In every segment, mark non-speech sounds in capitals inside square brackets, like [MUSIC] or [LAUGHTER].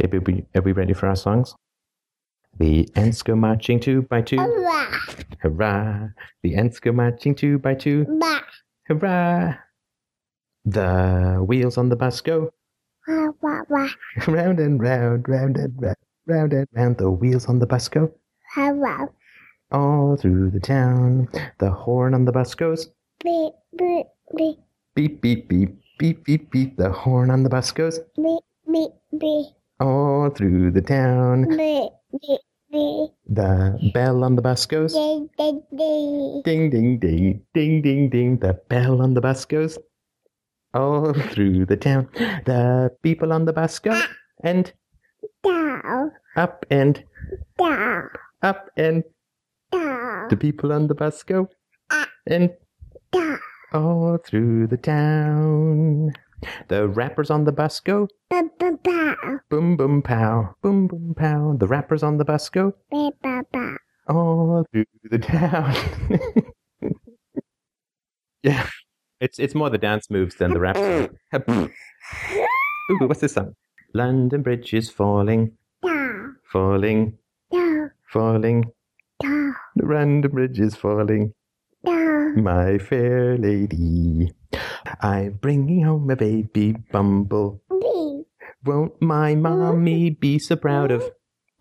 Okay, are we ready for our songs? The ants go marching two by two. Hurrah! Hurrah! The ants go marching two by two. Bah. Hurrah! The wheels on the bus go wah, wah, wah. [LAUGHS] round and round, round and round, round and round. The wheels on the bus go Hurrah! all through the town. The horn on the bus goes Beep beep, beep, beep, beep, beep, beep, beep, beep. The horn on the bus goes beep, beep, beep all through the town. The bell on the bus goes Ding, ding, ding. ding, ding, ding, ding, ding, ding. The bell on the bus goes all through the town. The people on the bus go ah. and Down, up and down, up and down, the people on the bus go ah. and down. all through the town. The rappers on the bus go Ba, ba, ba. boom boom pow, boom boom pow. The rappers on the bus go Ba, ba, ba. all through the town. [LAUGHS] yeah, it's it's more the dance moves than the rap. Ooh, what's this song? London Bridge is falling, Down, falling, down, falling. down, The London Bridge is falling. down. My fair lady, I'm bringing home a baby bumble. Me, Won't my mommy be so proud of?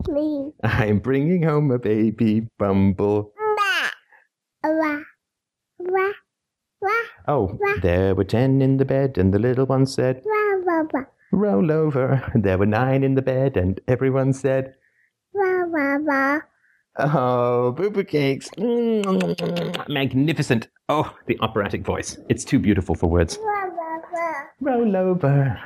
me. I'm bringing home a baby bumble. Oh, there were ten in the bed, and the little one said. Roll over. There were nine in the bed, and everyone said. Oh, boo boo cakes. Magnificent. Oh, the operatic voice. It's too beautiful for words. Roll over.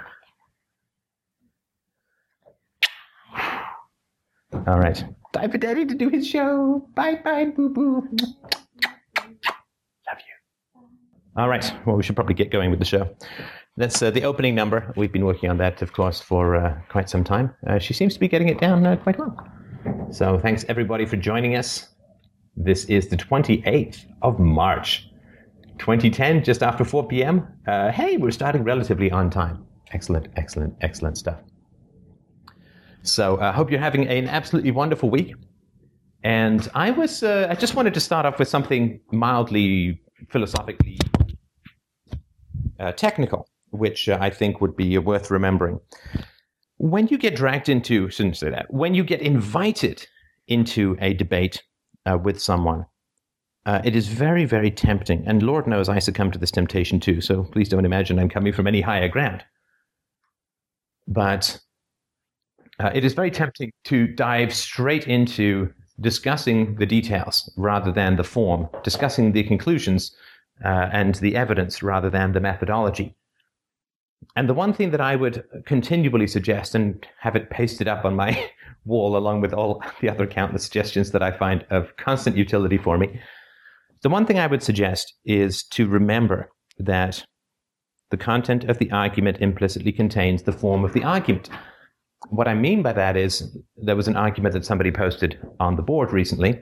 All right. Time for Daddy to do his show. Bye bye, boo boo. Love you. All right. Well, we should probably get going with the show. That's uh, the opening number. We've been working on that, of course, for uh, quite some time. Uh, she seems to be getting it down uh, quite well. So thanks everybody for joining us. This is the 28th of March, 2010, just after 4 p.m. Uh, hey, we're starting relatively on time. Excellent, excellent, excellent stuff. So I hope you're having an absolutely wonderful week. And I was, uh, I just wanted to start off with something mildly philosophically uh, technical, which uh, I think would be worth remembering. When you get dragged into, shouldn't say that, when you get invited into a debate uh, with someone, uh, it is very, very tempting. And Lord knows I succumb to this temptation too. So please don't imagine I'm coming from any higher ground. But uh, it is very tempting to dive straight into discussing the details rather than the form, discussing the conclusions uh, and the evidence rather than the methodology. And the one thing that I would continually suggest and have it pasted up on my [LAUGHS] wall along with all the other countless suggestions that I find of constant utility for me, the one thing I would suggest is to remember that the content of the argument implicitly contains the form of the argument. What I mean by that is there was an argument that somebody posted on the board recently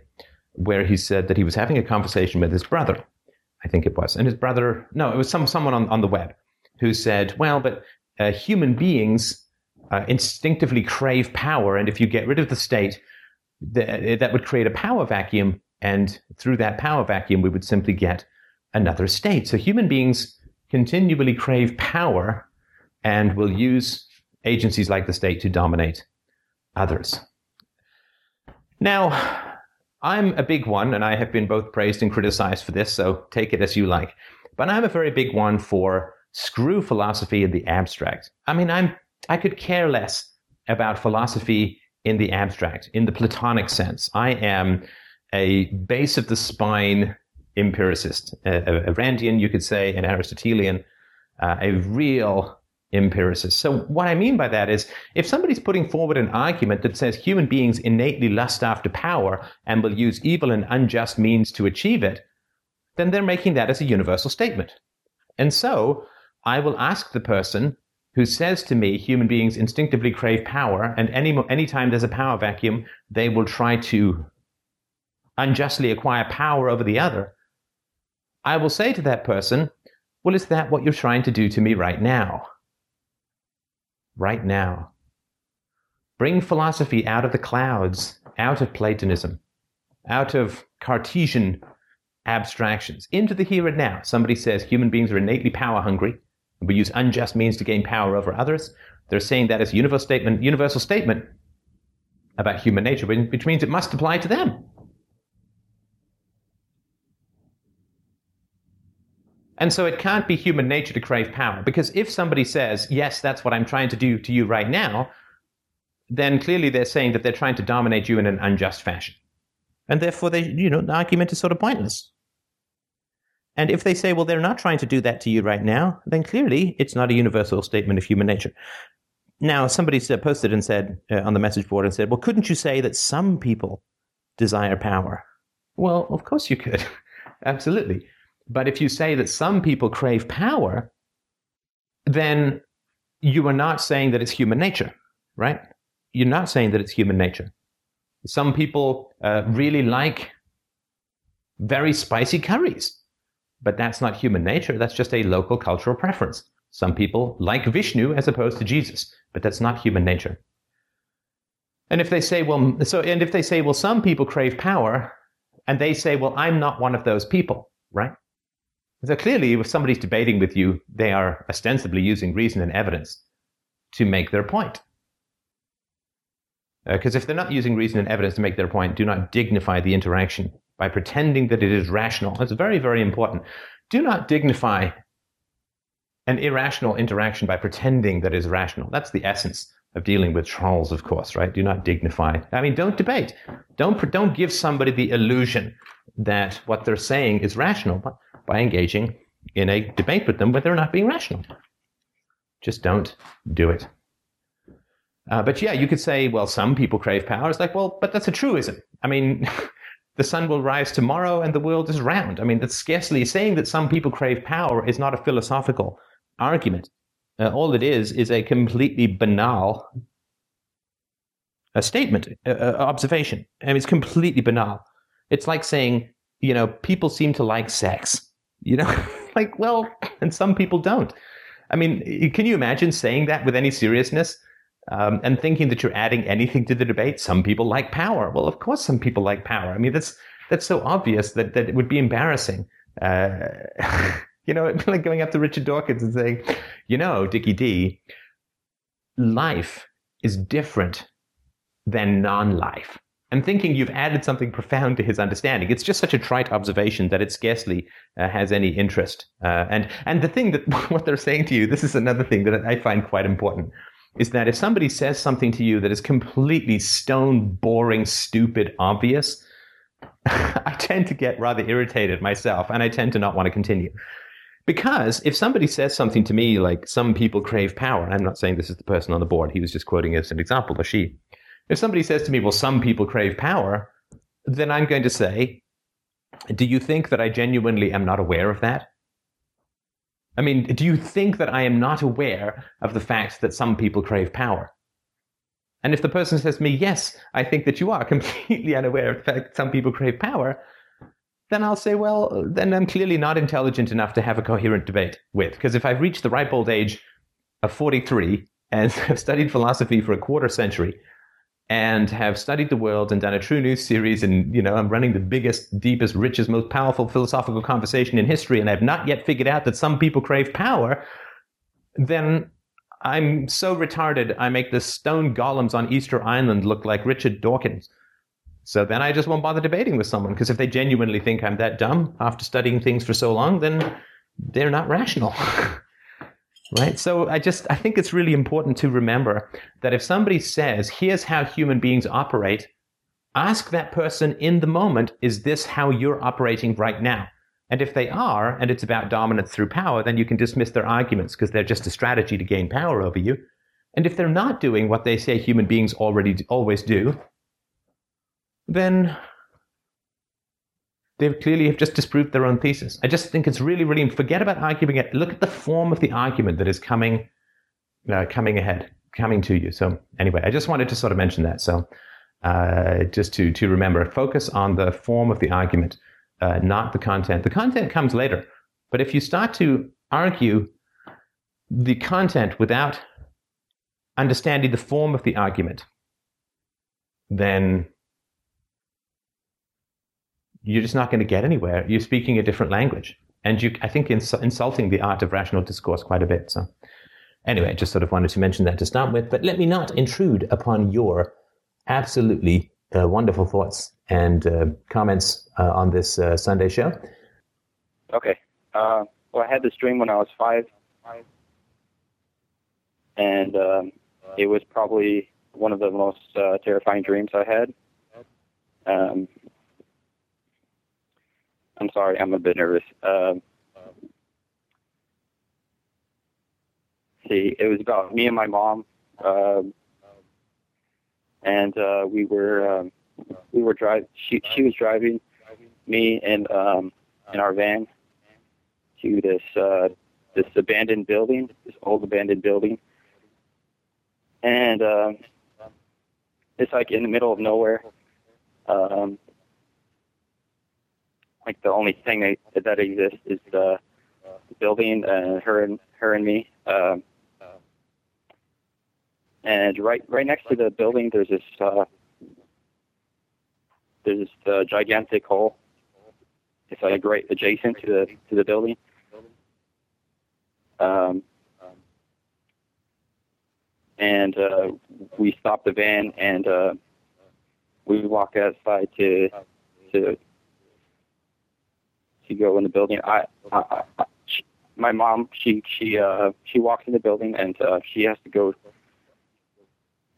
where he said that he was having a conversation with his brother, I think it was. And his brother, no, it was some, someone on, on the web who said, well, but uh, human beings uh, instinctively crave power. And if you get rid of the state, th- that would create a power vacuum. And through that power vacuum, we would simply get another state. So human beings continually crave power and will use agencies like the state to dominate others. Now, I'm a big one, and I have been both praised and criticized for this, so take it as you like. But I'm a very big one for screw philosophy in the abstract. I mean, I'm I could care less about philosophy in the abstract, in the Platonic sense. I am a base of the spine empiricist, a, a Randian, you could say, an Aristotelian, uh, a real empiricist. So, what I mean by that is if somebody's putting forward an argument that says human beings innately lust after power and will use evil and unjust means to achieve it, then they're making that as a universal statement. And so, I will ask the person who says to me human beings instinctively crave power, and any anytime there's a power vacuum, they will try to unjustly acquire power over the other. I will say to that person, Well, is that what you're trying to do to me right now? Right now. Bring philosophy out of the clouds, out of Platonism, out of Cartesian abstractions, into the here and now. Somebody says human beings are innately power hungry, we use unjust means to gain power over others. They're saying that as a universal statement, universal statement about human nature, which means it must apply to them. And so it can't be human nature to crave power, because if somebody says, yes, that's what I'm trying to do to you right now, then clearly they're saying that they're trying to dominate you in an unjust fashion. And therefore, they, you know, the argument is sort of pointless. And if they say, well, they're not trying to do that to you right now, then clearly it's not a universal statement of human nature. Now, somebody posted and said uh, on the message board and said, well, couldn't you say that some people desire power? Well, of course you could. [LAUGHS] Absolutely. But if you say that some people crave power, then you are not saying that it's human nature, right? You're not saying that it's human nature. Some people uh, really like very spicy curries, but that's not human nature. That's just a local cultural preference. Some people like Vishnu as opposed to Jesus, but that's not human nature. And if they say, well, so, and if they say, well, some people crave power, and they say, well, I'm not one of those people, right? So clearly, if somebody's debating with you, they are ostensibly using reason and evidence to make their point. Because uh, if they're not using reason and evidence to make their point, do not dignify the interaction by pretending that it is rational. That's very, very important. Do not dignify an irrational interaction by pretending that is rational. That's the essence of dealing with trolls, of course, right? Do not dignify. I mean, don't debate. Don't don't give somebody the illusion that what they're saying is rational by engaging in a debate with them where they're not being rational. Just don't do it. Uh, but yeah, you could say, well, some people crave power. It's like, well, but that's a truism. I mean, [LAUGHS] the sun will rise tomorrow and the world is round. I mean, that's scarcely saying that some people crave power is not a philosophical argument. Uh, all it is is a completely banal a statement, a, a observation. I mean, it's completely banal. It's like saying, you know, people seem to like sex. You know, [LAUGHS] like, well, and some people don't. I mean, can you imagine saying that with any seriousness um, and thinking that you're adding anything to the debate? Some people like power. Well, of course, some people like power. I mean, that's that's so obvious that that it would be embarrassing. Uh, [LAUGHS] you know, [LAUGHS] like going up to Richard Dawkins and saying, you know, Dickie D, life is different than non-life and thinking you've added something profound to his understanding. It's just such a trite observation that it scarcely uh, has any interest. Uh, and and the thing that [LAUGHS] what they're saying to you, this is another thing that I find quite important, is that if somebody says something to you that is completely stone boring, stupid, obvious, [LAUGHS] I tend to get rather irritated myself, and I tend to not want to continue. Because if somebody says something to me like some people crave power, I'm not saying this is the person on the board, he was just quoting as an example, or she if somebody says to me, well, some people crave power, then I'm going to say, do you think that I genuinely am not aware of that? I mean, do you think that I am not aware of the fact that some people crave power? And if the person says to me, yes, I think that you are [LAUGHS] completely unaware of the fact that some people crave power, then I'll say, well, then I'm clearly not intelligent enough to have a coherent debate with. Because if I've reached the ripe old age of 43 and [LAUGHS] have studied philosophy for a quarter century, and have studied the world and done a true news series. And you know i'm running the biggest deepest richest most powerful philosophical conversation in history and i've not yet figured out that some people crave power then i'm so retarded i make the stone golems on easter island look like richard dawkins. So then i just won't bother debating with someone because if they genuinely think i'm that dumb after studying things for so long then they're not rational [LAUGHS] right? So i just i think it's really important to remember that if somebody says here's how human beings operate ask that person in the moment is this how you're operating right now? And if they are and it's about dominance through power then you can dismiss their arguments because they're just a strategy to gain power over you. And if they're not doing what they say human beings already always do then they clearly have just disproved their own thesis. I just think it's really, really forget about arguing it. Look at the form of the argument that is coming, uh, coming ahead, coming to you. So anyway, I just wanted to sort of mention that. So uh, just to to remember, focus on the form of the argument, uh, not the content. The content comes later, but if you start to argue the content without understanding the form of the argument, then you're just not going to get anywhere. You're speaking a different language. And you, I think, ins- insulting the art of rational discourse quite a bit. So, anyway, I just sort of wanted to mention that to start with. But let me not intrude upon your absolutely uh, wonderful thoughts and uh, comments uh, on this uh, Sunday show. Okay. Uh, well, I had this dream when I was five, and um, it was probably one of the most uh, terrifying dreams I had. Um, I'm sorry, I'm a bit nervous. Um, see, it was about me and my mom, um, and uh, we were um, we were driving. She she was driving me and um, in our van to this uh, this abandoned building, this old abandoned building, and um, it's like in the middle of nowhere. Um, like the only thing that, that exists is the, building and her and her and me. Um, and right right next to the building, there's this uh, there's this uh, gigantic hole. It's like right adjacent to the to the building. Um, and uh, we stopped the van and uh, we walked outside to to to go in the building. I, I, I she, my mom she she uh she walks in the building and uh, she has to go.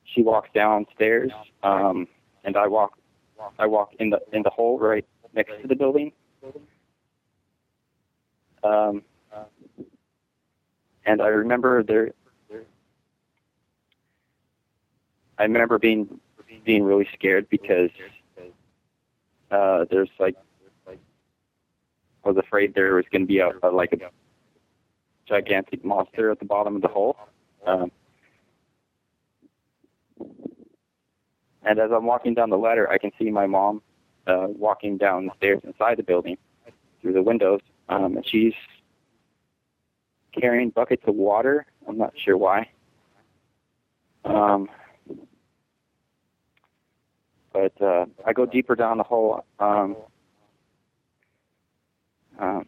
She walks downstairs, um, and I walk I walk in the in the hole right next to the building. Um, and I remember there. I remember being being really scared because uh, there's like was afraid there was going to be a, a like a gigantic monster at the bottom of the hole. Um, and as I'm walking down the ladder, I can see my mom uh, walking down the stairs inside the building through the windows, um, and she's carrying buckets of water. I'm not sure why. Um, but uh, I go deeper down the hole. Um, um,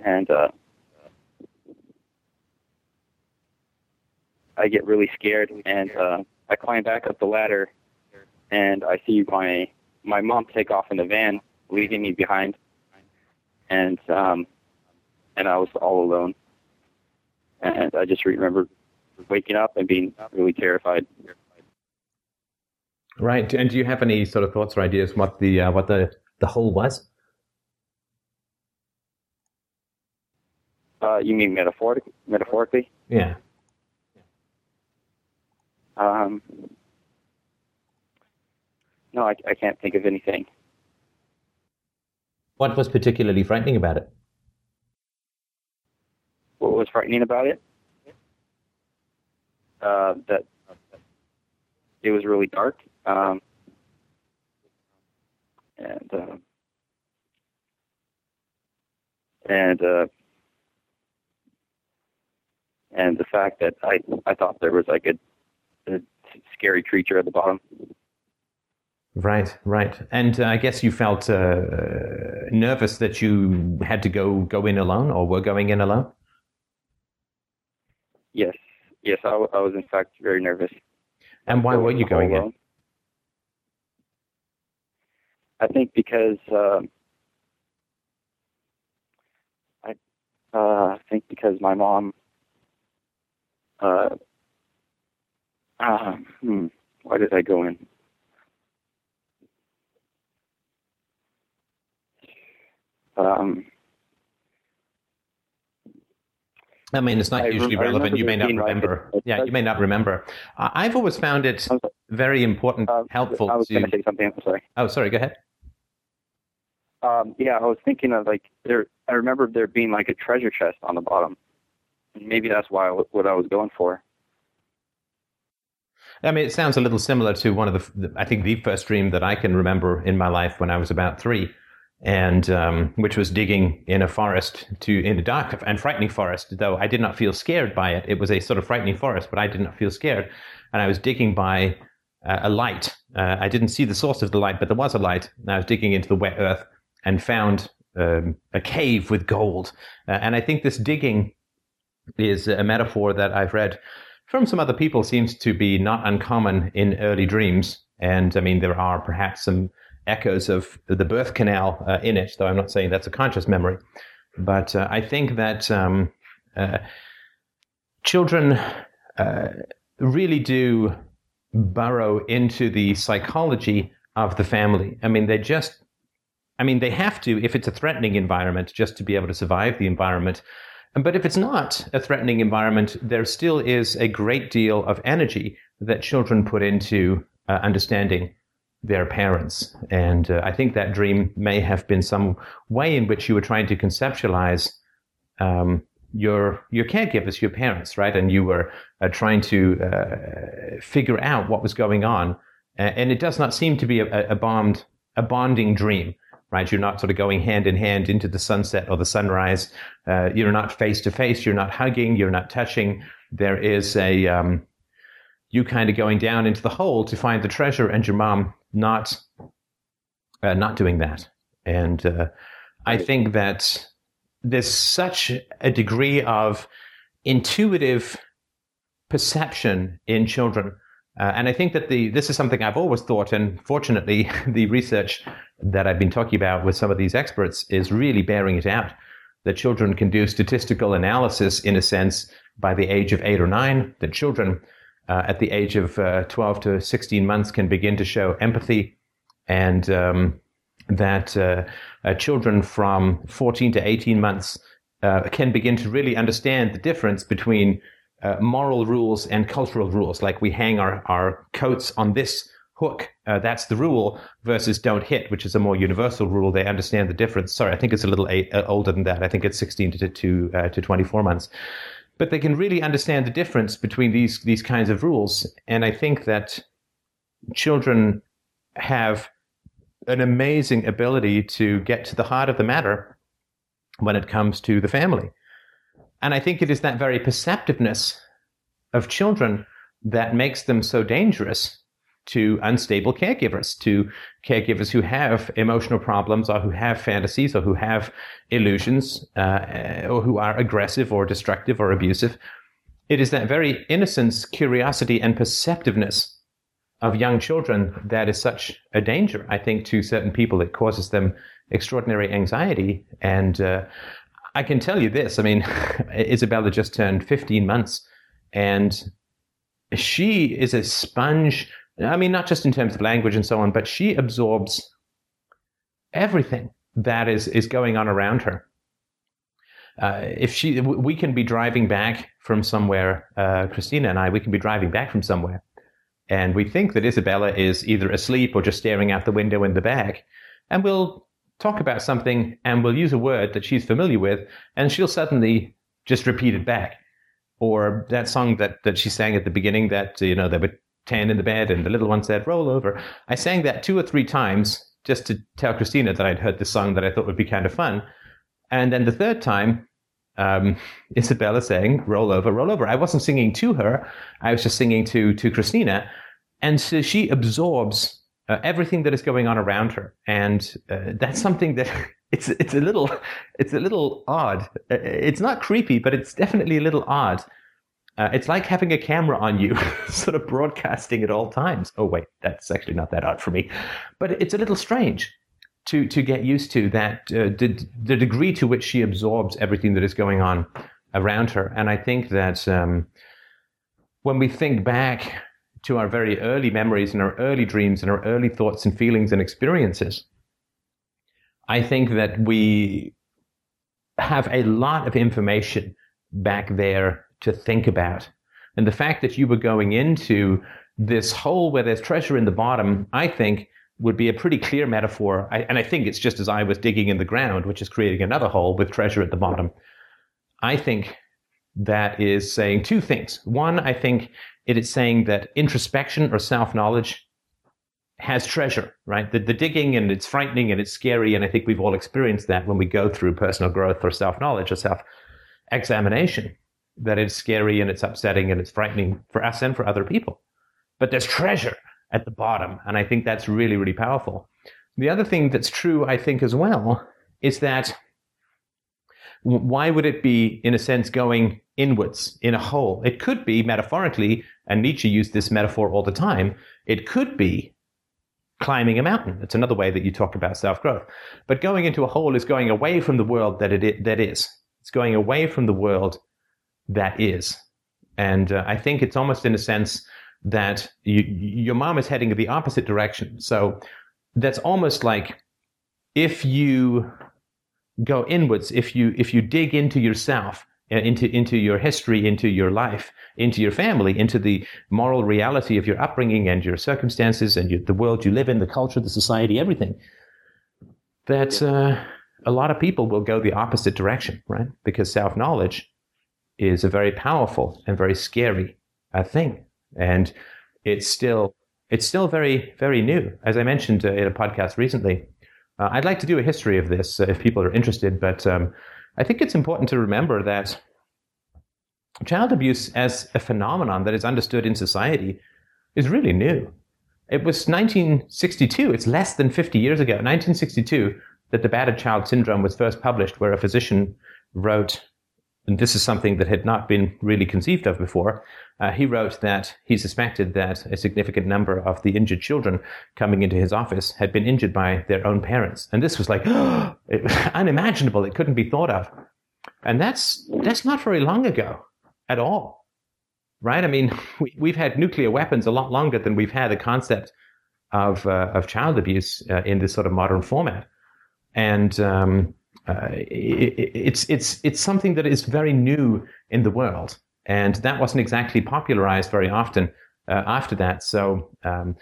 and uh, I get really scared, and uh, I climb back up the ladder, and I see my my mom take off in the van, leaving me behind, and um, and I was all alone, and I just remember waking up and being really terrified. Right. And do you have any sort of thoughts or ideas what the uh, what the the hole was? Uh, you mean metaphoric, metaphorically? Yeah. Um, no, I, I can't think of anything. What was particularly frightening about it? What was frightening about it? Uh, that it was really dark. Um, and uh, and uh, and the fact that I I thought there was like a, a scary creature at the bottom. Right, right. And uh, I guess you felt uh, nervous that you had to go go in alone, or were going in alone. Yes, yes, I, I was in fact very nervous. And why were you going in? I think because uh, I uh, I think because my mom. Uh, uh, hmm, why did I go in? Um, I mean, it's not I usually relevant. You may not there being, like, remember. Yeah, you may not remember. I've always found it very important, uh, helpful I was going to. to say something. I'm sorry. Oh, sorry. Go ahead. Um, yeah, I was thinking of like there. I remember there being like a treasure chest on the bottom. Maybe that's why I what I was going for. I mean, it sounds a little similar to one of the, I think, the first dream that I can remember in my life when I was about three. And um, which was digging in a forest to in a dark and frightening forest. Though I did not feel scared by it, it was a sort of frightening forest, but I did not feel scared. And I was digging by uh, a light. Uh, I didn't see the source of the light, but there was a light. And I was digging into the wet earth and found um, a cave with gold. Uh, and I think this digging is a metaphor that I've read from some other people seems to be not uncommon in early dreams. And I mean, there are perhaps some echoes of the birth canal uh, in it, though I'm not saying that's a conscious memory. But uh, I think that um, uh, children uh, really do burrow into the psychology of the family. I mean, they just, I mean, they have to, if it's a threatening environment, just to be able to survive the environment. But if it's not a threatening environment, there still is a great deal of energy that children put into uh, understanding their parents. And uh, I think that dream may have been some way in which you were trying to conceptualize um, your your caregivers, your parents, right? And you were uh, trying to uh, figure out what was going on. And it does not seem to be a, a bond a bonding dream, right? You're not sort of going hand in hand into the sunset or the sunrise. Uh, you're not face to face. You're not hugging. You're not touching. There is a um, you kind of going down into the hole to find the treasure, and your mom not uh, not doing that. And uh, I think that there's such a degree of intuitive perception in children. Uh, and I think that the this is something I've always thought, and fortunately, [LAUGHS] the research that I've been talking about with some of these experts is really bearing it out. That children can do statistical analysis in a sense by the age of eight or nine. That children uh, at the age of uh, 12 to 16 months can begin to show empathy, and um, that uh, uh children from 14 to 18 months uh, can begin to really understand the difference between uh, moral rules and cultural rules. Like we hang our, our coats on this hook, that's the rule, versus don't hit, which is a more universal rule. They understand the difference. Sorry, I think it's a little older than that. I think it's 16 to, to, to 24 months but they can really understand the difference between these these kinds of rules. And I think that children have an amazing ability to get to the heart of the matter when it comes to the family. And I think it is that very perceptiveness of children that makes them so dangerous to unstable caregivers, to caregivers who have emotional problems or who have fantasies or who have illusions uh, or who are aggressive or destructive or abusive. It is that very innocence, curiosity, and perceptiveness of young children that is such a danger, I think, to certain people. It causes them extraordinary anxiety. And uh, I can tell you this I mean, [LAUGHS] Isabella just turned 15 months, and she is a sponge I mean, not just in terms of language and so on, but she absorbs everything that is is going on around her. Uh, if she, we can be driving back from somewhere, uh, Christina and I, we can be driving back from somewhere, and we think that Isabella is either asleep or just staring out the window in the back, and we'll talk about something and we'll use a word that she's familiar with, and she'll suddenly just repeat it back. Or that song that, that she sang at the beginning that, you know, there were 10 in the bed and the little one said, roll over. I sang that two or three times just to tell Christina that I'd heard this song that I thought would be kind of fun. And then the third time, um, [LAUGHS] Isabella saying, roll over, roll over. I wasn't singing to her. I was just singing to, to Christina. And so she absorbs uh, everything that is going on around her. And uh, that's something that [LAUGHS] it's, it's a little, it's a little odd. Uh, it's not creepy, but it's definitely a little odd uh, it's like having a camera on you, [LAUGHS] sort of broadcasting at all times. Oh wait, that's actually not that odd for me, but it's a little strange to to get used to that uh, the, the degree to which she absorbs everything that is going on around her. And I think that um, when we think back to our very early memories and our early dreams and our early thoughts and feelings and experiences, I think that we have a lot of information back there to think about. And the fact that you were going into this hole where there's treasure in the bottom, I think would be a pretty clear metaphor. I, and I think it's just as I was digging in the ground, which is creating another hole with treasure at the bottom. I think that is saying two things. One, I think it is saying that introspection or self knowledge has treasure, right? The, the digging and it's frightening and it's scary. And I think we've all experienced that when we go through personal growth or self knowledge or self examination, that it's scary and it's upsetting and it's frightening for us and for other people. But there's treasure at the bottom. And I think that's really, really powerful. The other thing that's true, I think, as well, is that why would it be, in a sense, going inwards in a hole? It could be metaphorically, and Nietzsche used this metaphor all the time. It could be climbing a mountain. It's another way that you talk about self growth. But going into a hole is going away from the world that it that is. It's going away from the world that is. And uh, I think it's almost in a sense that you, your mom is heading in the opposite direction. So that's almost like if you go inwards, if you if you dig into yourself, uh, into into your history, into your life, into your family, into the moral reality of your upbringing and your circumstances and your, the world you live in, the culture, the society, everything. That uh, a lot of people will go the opposite direction, right? Because self knowledge is a very powerful and very scary uh, thing, and it's still it's still very very new. As I mentioned uh, in a podcast recently, uh, I'd like to do a history of this uh, if people are interested, but um, I think it's important to remember that child abuse as a phenomenon that is understood in society is really new. It was 1962, it's less than 50 years ago, 1962, that the battered child syndrome was first published, where a physician wrote and this is something that had not been really conceived of before, uh, he wrote that he suspected that a significant number of the injured children coming into his office had been injured by their own parents. And this was like [GASPS] it was unimaginable. It couldn't be thought of. And that's, that's not very long ago at all. Right? I mean, [LAUGHS] we, have had nuclear weapons a lot longer than we've had the concept of, uh, of child abuse uh, in this sort of modern format. And, um, uh, it, it's it's it's something that is very new in the world, and that wasn't exactly popularized very often uh, after that. So. Um,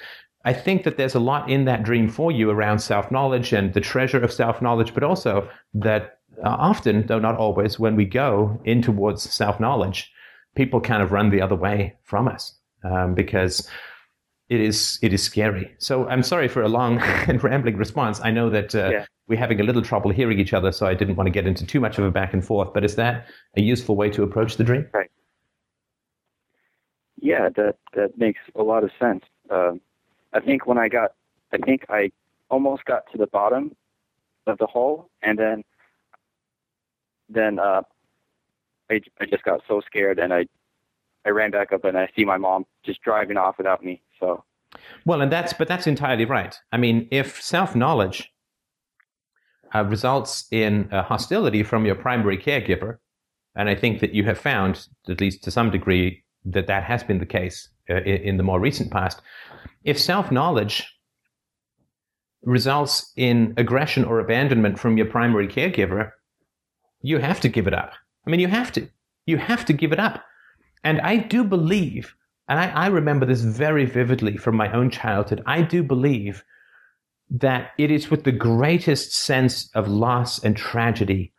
I think that there's a lot in that dream for you around self knowledge and the treasure of self knowledge, but also that uh, often, though not always, when we go in towards self knowledge, people kind of run the other way from us um, because it is it is scary. So I'm sorry for a long [LAUGHS] and rambling response. I know that uh, yeah. we're having a little trouble hearing each other, so I didn't want to get into too much of a back and forth. But is that a useful way to approach the dream? Right. Yeah, that that makes a lot of sense. Uh, I think when I got, I think I almost got to the bottom of the hole, and then then uh, I I just got so scared, and I I ran back up, and I see my mom just driving off without me so, well, and that's but that's entirely right. I mean, if self knowledge uh, results in hostility from your primary caregiver, and I think that you have found, at least to some degree, that that has been the case uh, in the more recent past. If self knowledge results in aggression or abandonment from your primary caregiver, you have to give it up. I mean, you have to. You have to give it up. And I do believe and I, I remember this very vividly from my own childhood. I do believe that it is with the greatest sense of loss and tragedy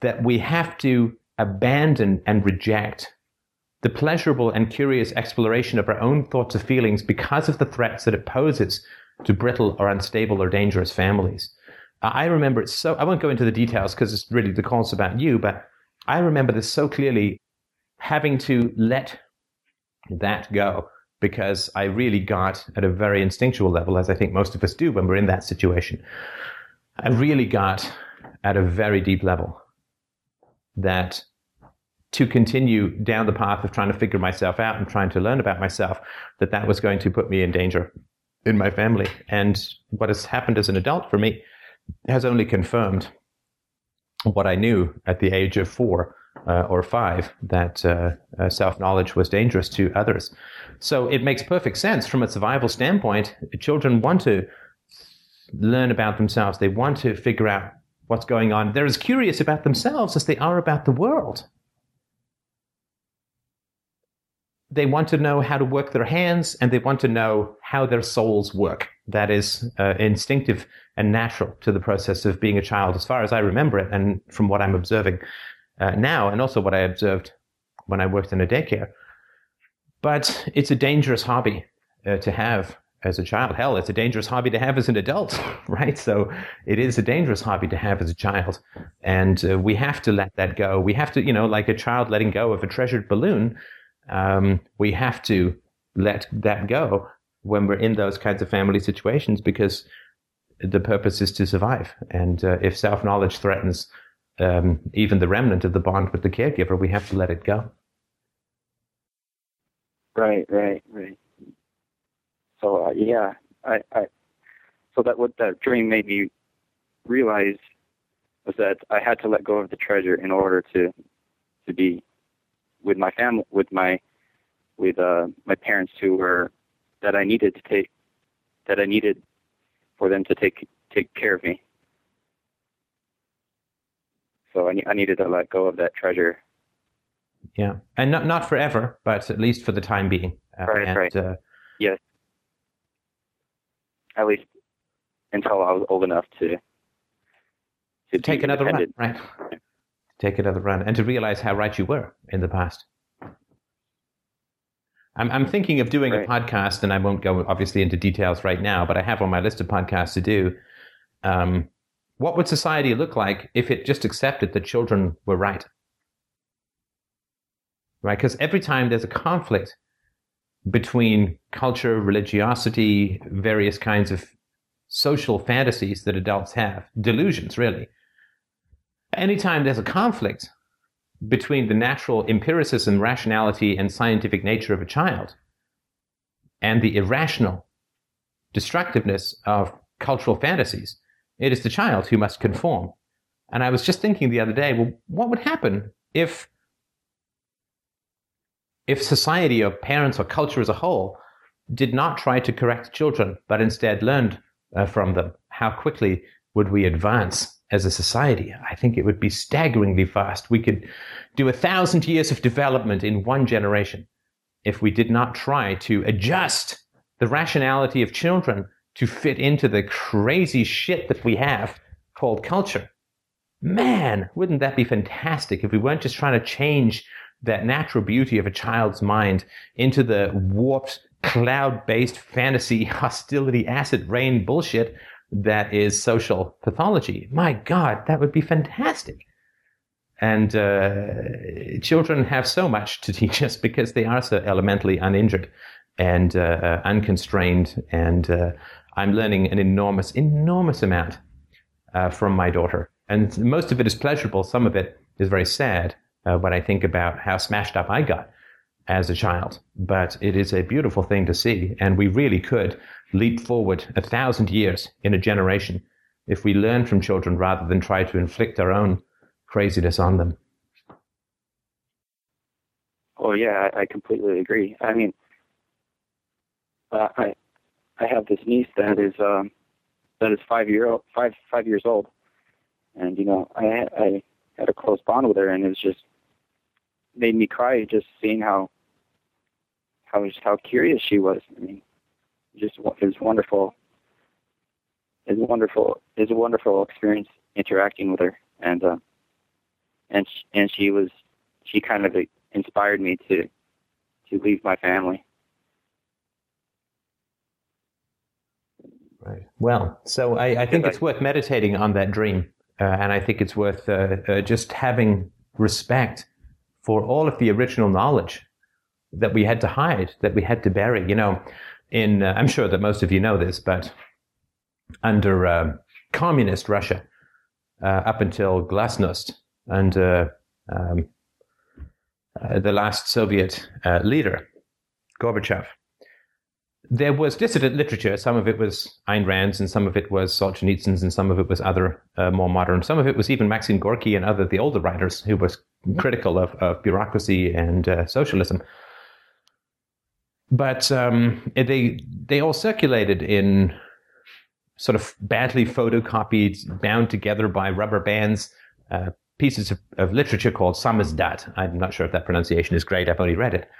that we have to abandon and reject the pleasurable and curious exploration of our own thoughts and feelings because of the threats that it poses to brittle or unstable or dangerous families. I remember it so, I won't go into the details because it's really the call's about you, but I remember this so clearly having to let that go because I really got at a very instinctual level, as I think most of us do when we're in that situation. I really got at a very deep level that to continue down the path of trying to figure myself out and trying to learn about myself, that that was going to put me in danger in my family. And what has happened as an adult for me has only confirmed what I knew at the age of four uh, or five that uh, uh, self knowledge was dangerous to others. So it makes perfect sense from a survival standpoint. Children want to learn about themselves, they want to figure out what's going on. They're as curious about themselves as they are about the world. They want to know how to work their hands and they want to know how their souls work. That is uh, instinctive and natural to the process of being a child, as far as I remember it, and from what I'm observing uh, now, and also what I observed when I worked in a daycare. But it's a dangerous hobby uh, to have as a child. Hell, it's a dangerous hobby to have as an adult, [LAUGHS] right? So it is a dangerous hobby to have as a child. And uh, we have to let that go. We have to, you know, like a child letting go of a treasured balloon, um, we have to let that go when we're in those kinds of family situations because the purpose is to survive. And uh, if self knowledge threatens um, even the remnant of the bond with the caregiver, we have to let it go. Right, right, right. So uh, yeah, I, I, so that what that dream made me realize was that I had to let go of the treasure in order to, to be with my family, with my, with uh, my parents who were that I needed to take, that I needed for them to take take care of me. So I, I needed to let go of that treasure. Yeah, and not not forever, but at least for the time being. Uh, right, and, right. Uh, yes. At least until I was old enough to to take another run, right? Take another run, and to realize how right you were in the past. I'm, I'm thinking of doing right. a podcast, and I won't go obviously into details right now, but I have on my list of podcasts to do. Um, what would society look like if it just accepted that children were right? Right? Because every time there's a conflict between culture, religiosity, various kinds of social fantasies that adults have, delusions, really. Anytime there's a conflict between the natural empiricism, rationality, and scientific nature of a child and the irrational destructiveness of cultural fantasies, it is the child who must conform. And I was just thinking the other day, well, what would happen if if society or parents or culture as a whole did not try to correct children, but instead learned uh, from them, how quickly would we advance as a society? I think it would be staggeringly fast. We could do a thousand years of development in one generation if we did not try to adjust the rationality of children to fit into the crazy shit that we have called culture. Man, wouldn't that be fantastic if we weren't just trying to change that natural beauty of a child's mind into the warped, cloud based fantasy, [LAUGHS] hostility, acid rain bullshit that is social pathology. My God, that would be fantastic. And uh, children have so much to [LAUGHS] teach us because they are so elementally uninjured and uh, unconstrained. And uh, I'm learning an enormous, enormous amount uh, from my daughter. And most of it is pleasurable, some of it is very sad uh, when I think about how smashed up I got as a child. But it is a beautiful thing to see, and we really could leap forward a thousand years in a generation if we learn from children rather than try to inflict our own craziness on them. Oh yeah, I, completely agree. I mean, uh, I I have this niece that is um, that is five year old, five five years old, and you know I I had a close bond with her, and it just made me cry just seeing how how just how curious she was. I mean, just it was wonderful. It's wonderful. It's a wonderful experience interacting with her, and uh, and she, and she was she kind of inspired me to to leave my family. Right. Well, so I, I think it's worth meditating on that dream, uh, and I think it's worth uh, uh, just having respect for all of the original knowledge that we had to hide, that we had to bury. You know, in uh, I'm sure that most of you know this, but under uh, communist Russia, uh, up until Glasnost and um, the last Soviet leader, Gorbachev, there was dissident literature. Some of it was Ayn Rand's, and some of it was Solzhenitsyn's, and some of it was other more modern. Some of it was even Maxim Gorky and other the older writers who was critical of, of bureaucracy and uh, socialism. But um, they they all circulated in sort of badly photocopied, bound together by rubber bands, uh, pieces of, of, literature called samizdat. I'm not sure if that pronunciation is great. I've only read it.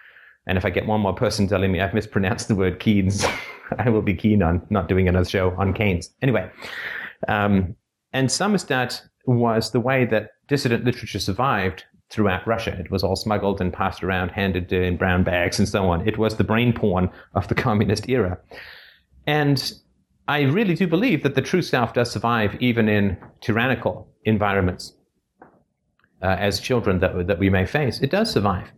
And if I get one more person telling me I've mispronounced the word Keynes, [LAUGHS] I will be keen on not doing another show on Keynes. Anyway, um, and samizdat was the way that dissident literature survived throughout Russia. It was all smuggled and passed around, handed in brown bags and so on. It was the brain porn of the [LAUGHS] communist era. And I really do believe that the true self does survive even in tyrannical environments. Uh, as children that, that we may face, it does survive.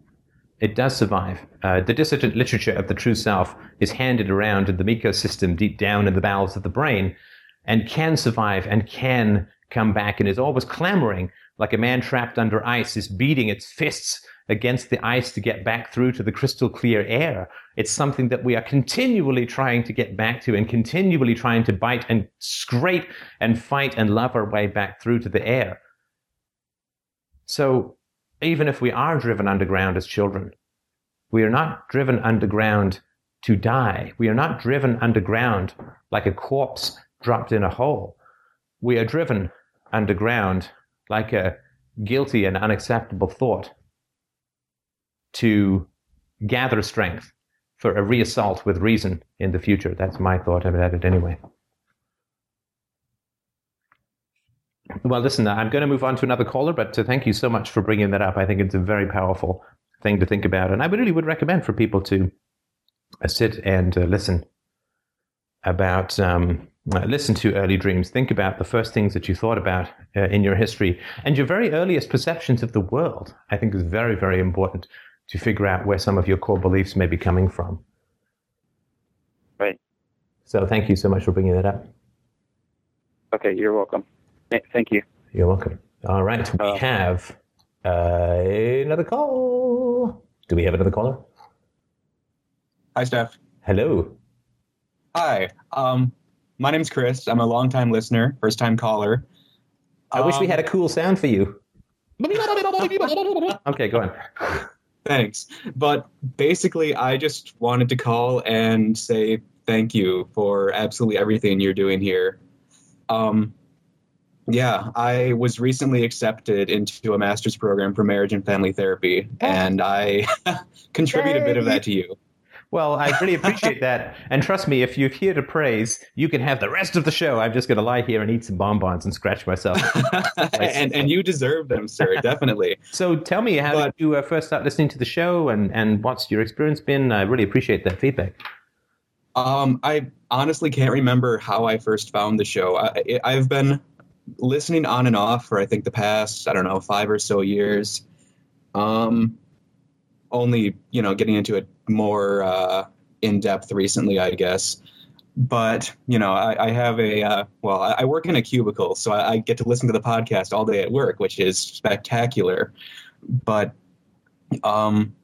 It does survive. Uh, the dissident literature of the true self is handed around in the ecosystem deep down in the bowels of the brain and can survive and can come back and is always clamoring like a man trapped under ice is beating its fists against the ice to get back through to the crystal clear air. It's something that we are continually trying to get back to and continually trying to bite and scrape and fight and love our way back through to the air. So even if we are driven underground as children, we are not driven underground to die. We are not driven underground like a corpse dropped in a hole. We are driven underground like a guilty and unacceptable thought to gather strength for a reassault with reason in the future. That's my thought about it anyway. Well, listen, I'm going to move on to another caller, but uh, thank you so much for bringing that up. I think it's a very powerful thing to think about. And I really would recommend for people to uh, sit and uh, listen about, um, uh, listen to early dreams. Think about the first things that you thought about uh, in your history and your very earliest perceptions of the world. I think is very, very important to figure out where some of your core beliefs may be coming from. Right. So thank you so much for bringing that up. Okay, you're welcome. Thank you. You're welcome. All right, we Uh, have uh, another call. Do we have another caller? Hi, Steph. Hello. Hi. Um, my name's Chris. I'm a longtime listener, first time caller. I wish we Um, had a cool sound for you. [LAUGHS] okay, go on. Thanks. But basically, I just wanted to call and say thank you for absolutely everything you're doing here. Um, yeah, I was recently accepted into a master's program for marriage and family therapy, and I [LAUGHS] contribute a bit of that to you. Well, I really appreciate that. And trust me, if you're here to praise, you can have the rest of the show. I'm just going to lie here and eat some bonbons and scratch myself. [LAUGHS] and and you deserve them, sir. [LAUGHS] Definitely. So tell me, how But- did you uh, first start listening to the show and, and what's your experience been? I really appreciate that feedback. Um, I honestly can't remember how I first found the show. I, I've been listening on and off for I think the past I don't know five or so years. Um, only you know getting into it more uh, in depth recently, I guess. But you know, I, I have a uh, well, I, I work in a cubicle, so I, I get to listen to the podcast all day at work, which is spectacular. But um,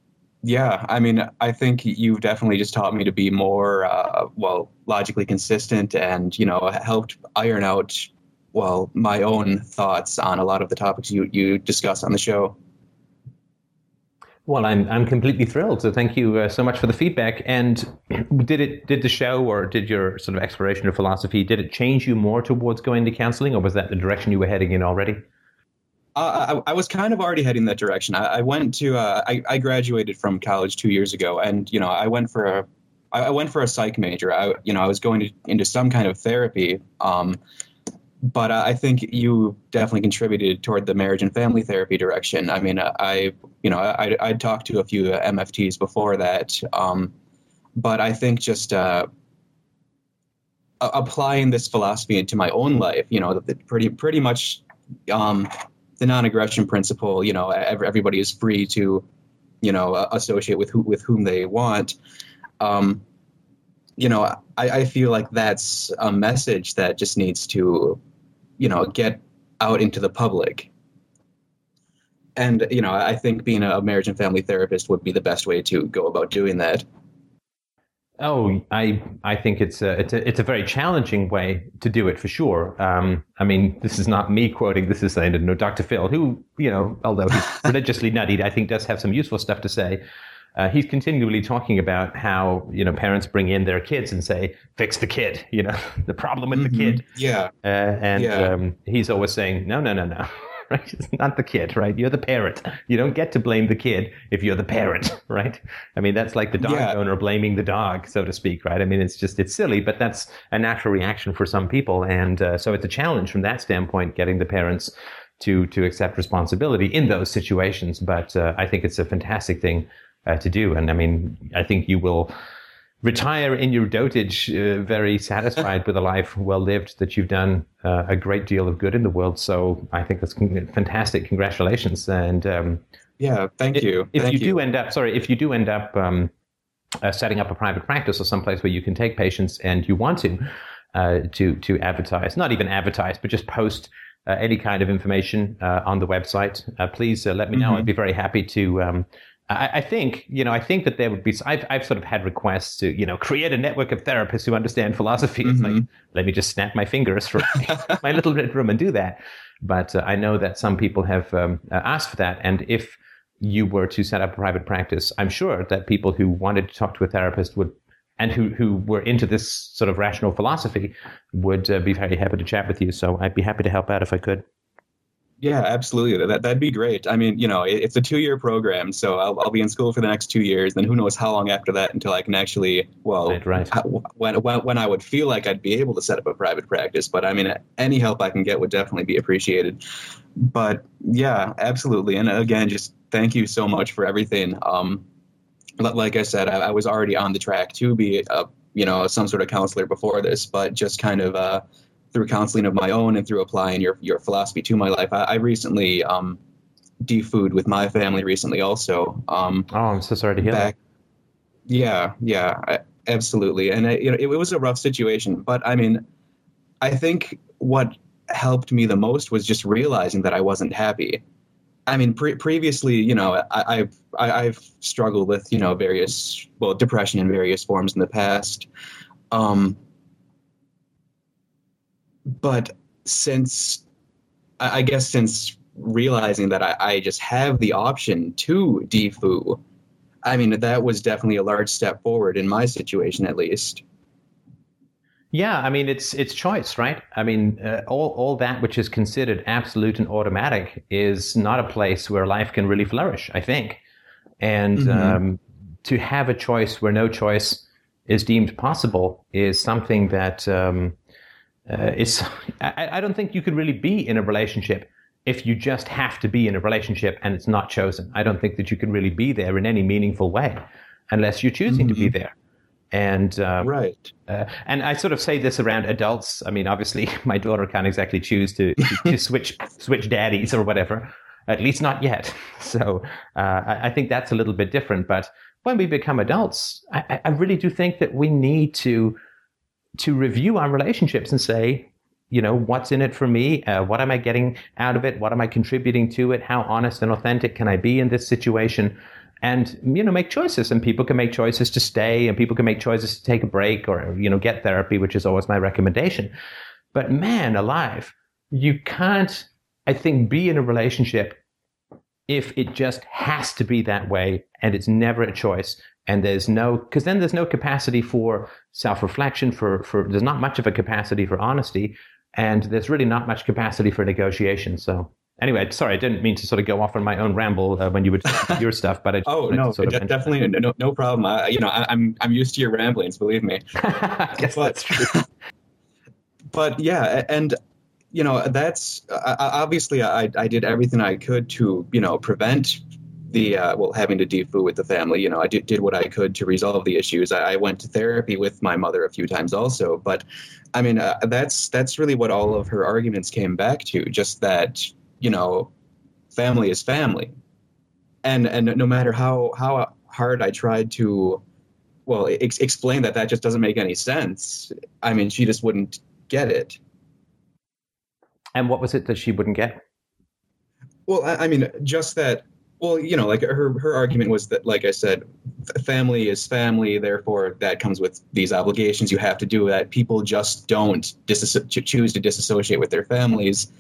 yeah, I mean, I think you've definitely just taught me to be more, uh, well, logically consistent and, you know, helped iron out, well, my own thoughts on a lot of the topics you, you discuss on the show. Well, I'm I'm completely thrilled. So thank you uh, so much for the feedback. And [CLEARS THROAT] did it did the show or did your sort of exploration of philosophy did it change you more towards going to counseling, or was that the direction you were heading in already? Uh, I, I was kind of already heading that direction. I, I went to, uh, I, I graduated from college two years ago, and you know, I went for a, I I went for a psych major. I, you know, I was going to, into some kind of therapy. Um, but uh, I think you definitely contributed toward the marriage and family therapy direction. I mean, uh, I, you know, I, I'd talked to a few uh, MFTs before that, um, but I think just uh, applying this philosophy into my own life, you know, the, pretty pretty much um, the non-aggression principle. You know, ev- everybody is free to, you know, associate with who, with whom they want. Um, you know, I, I feel like that's a message that just needs to, you know, get out into the public. And you know, I think being a marriage and family therapist would be the best way to go about doing that. Oh, I I think it's a it's a it's a very challenging way to do it for sure. Um, I mean, this is not me quoting. This is saying no, Dr. Phil, who you know, although he's [LAUGHS] religiously nutty, I think does have some useful stuff to say. Uh, he's continually talking about how you know parents bring in their kids and say, "Fix the kid," [LAUGHS] you know, the problem with the kid. Yeah. Uh, and Yeah. um, he's always saying, no, no, no, no. [LAUGHS] Right? It's not the kid, right? You're the parent. You don't get to blame the kid if you're the parent, [LAUGHS] right? I mean, that's like the dog Yeah. owner blaming the dog, so to speak, right? I mean, it's just, it's silly, but that's a natural reaction for some people. And uh, so it's a challenge from that standpoint, getting the parents to, to accept responsibility in those situations. But uh, I think it's a fantastic thing uh, to do. And I mean, I think you will retire in your dotage, uh, very satisfied with a life well lived. That you've done uh, a great deal of good in the world. So I think that's fantastic. Congratulations, and um, yeah, thank you. If thank you, do end up, sorry, if you do end up um, uh, setting up a private practice or someplace where you can take patients and you want to uh, to to advertise, not even advertise, but just post uh, any kind of information uh, on the website, uh, please uh, let me know. Mhm. I'd be very happy to. Um, I, I think you know. I think that there would be. I've I've sort of had requests to you know create a network of therapists who understand philosophy. It's like let me just snap my fingers from [LAUGHS] my little red room and do that. But uh, I know that some people have um, uh, asked for that, and if you were to set up a private practice, I'm sure that people who wanted to talk to a therapist would, and who who were into this sort of rational philosophy, would uh, be very happy to chat with you. So I'd be happy to help out if I could. Yeah, absolutely. That that'd be great. I mean, you know, it, it's a two-year program, so I'll, I'll be in school for the next two years. Then who knows how long after that until I can actually, well, Right, right. when, when when I would feel like I'd be able to set up a private practice. But I mean, any help I can get would definitely be appreciated. But yeah, absolutely. And again, just thank you so much for everything. Um, like I said, I, I was already on the track to be a, you know, some sort of counselor before this, but just kind of uh, through counseling of my own and through applying your your philosophy to my life, I, I recently um, defooed with my family recently also. Um, Oh, I'm so sorry to hear back. Yeah, yeah, I, absolutely. And I, you know, it, it was a rough situation, but I mean, I think what helped me the most was just realizing that I wasn't happy. I mean, pre- previously, you know, I, I've I, I've struggled with you know various well depression in various forms in the past, um, but since I, guess since realizing that I, I just have the option to defoo, I mean, that was definitely a large step forward in my situation, at least. Yeah, I mean it's it's choice, right? I mean, uh, all all that which is considered absolute and automatic is not a place where life can really flourish. I think, and Mhm. um, to have a choice where no choice is deemed possible is something that um, uh, is. [LAUGHS] I, I don't think you could really be in a relationship if you just have to be in a relationship and it's not chosen. I don't think that you can really be there in any meaningful way unless you're choosing to be there. And um, Right. uh, and I sort of say this around adults. I mean, obviously, [LAUGHS] my daughter can't exactly choose to, to, to [LAUGHS] switch switch daddies or whatever. At least not yet. So uh, I, I think that's a little bit different. But when we become adults, I- I really do think that we need to to review our relationships and say, you know, what's in it for me? Uh, what am I getting out of it? What am I contributing to it? How honest and authentic can I be in this situation? And you know, make choices. And people can make choices to stay, and people can make choices to take a break or you know get therapy, which is always my recommendation. But man, alive, you can't. I think be in a relationship if it just has to be that way and it's never a choice and there's no because then there's no capacity for self-reflection for for there's not much of a capacity for honesty and there's really not much capacity for negotiation so anyway sorry i didn't mean to sort of go off on my own ramble uh, when you were talking your [LAUGHS] stuff but i just Oh no, de- definitely no, no problem. You know, I, I'm I'm used to your ramblings, believe me. that. [LAUGHS] i guess But- that's true [LAUGHS] But yeah, and you know, that's I- obviously I I did everything I could to you know prevent the uh, well having to defoo with the family. You know, I did did what I could to resolve the issues. I, I went to therapy with my mother a few times also, but I mean uh, that's that's really what all of her arguments came back to. Just that you know, family is family, and and no matter how how hard I tried to well ex- explain that that just doesn't make any sense. I mean, she just wouldn't get it. and what was it that she wouldn't get Well, I, I mean, just that. Well, you know, like her her argument was that, like I said, family is family. Therefore, that comes with these obligations. You have to do that. People just don't dis- ch- choose to disassociate with their families.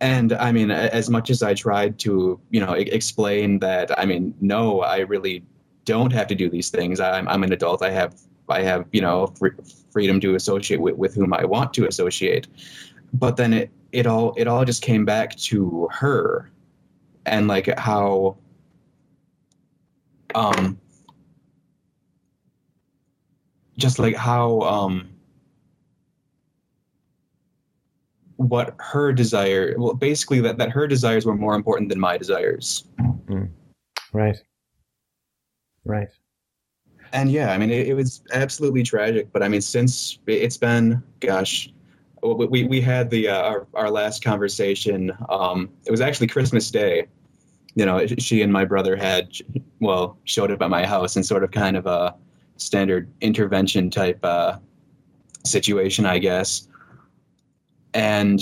And I mean, as much as I tried to, you know, explain that, I mean, no, I really don't have to do these things. I'm I'm an adult. I have I have you know fr- freedom to associate with, with whom I want to associate. But then it it all it all just came back to her and like how um just like how um what her desire well basically that, that her desires were more important than my desires right right and yeah, I mean, it, it was absolutely tragic. But I mean, since it's been, gosh, we we had the uh, our our last conversation. Um, it was actually Christmas Day. You know, she and my brother had well showed up at my house in sort of kind of a standard intervention type uh, situation, I guess. And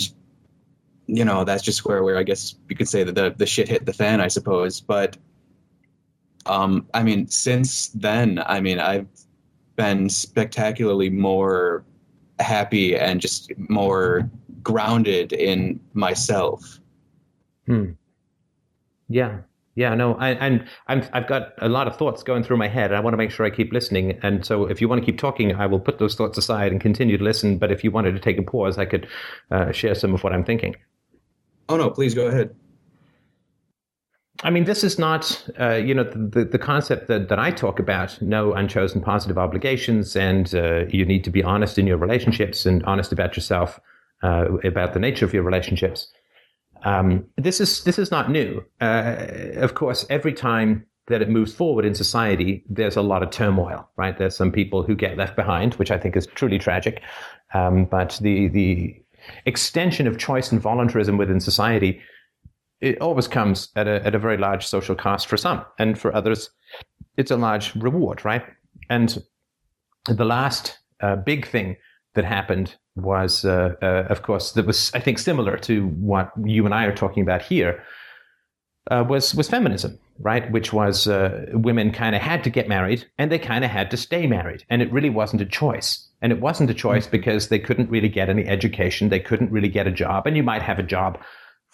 you know, that's just where where I guess you could say that the the shit hit the fan, I suppose. But um, I mean, since then, I mean, I've been spectacularly more happy and just more grounded in myself. Hmm. Yeah. Yeah, no, I, and I'm, I've got a lot of thoughts going through my head. I want to make sure I keep listening. And so, if you want to keep talking, I will put those thoughts aside and continue to listen. But if you wanted to take a pause, I could uh, share some of what I'm thinking. Oh no, please go ahead. I mean, this is not, uh, you know, the, the concept that, that I talk about, no unchosen positive obligations, and uh, you need to be honest in your relationships and honest about yourself, uh, about the nature of your relationships. Um, this is this is not new. Uh, of course, every time that it moves forward in society, there's a lot of turmoil, right? There's some people who get left behind, which I think is truly tragic. Um, but the the extension of choice and voluntarism within society it always comes at a, at a very large social cost for some, and for others, it's a large reward, right? And the last uh, big thing that happened was, uh, uh, of course, that was I think similar to what you and I are talking about here. Uh, was was feminism, right? Which was uh, women kind of had to get married and they kind of had to stay married, and it really wasn't a choice. And it wasn't a choice mm-hmm. because they couldn't really get any education, they couldn't really get a job, and you might have a job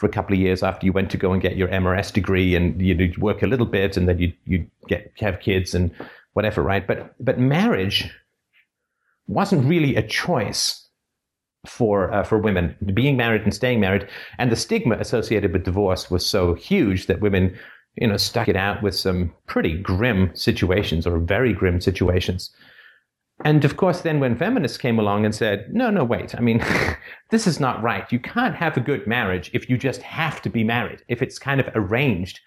for a couple of years after you went to go and get your MRS degree and you know, work a little bit and then you you get have kids and whatever, right? But but marriage wasn't really a choice for uh, for women being married and staying married, and the stigma associated with divorce was so huge that women you know stuck it out with some pretty grim situations or very grim situations. And of course, then when feminists came along and said, no, no, wait, I mean, [LAUGHS] this is not right. You can't have a good marriage if you just have to be married, if it's kind of arranged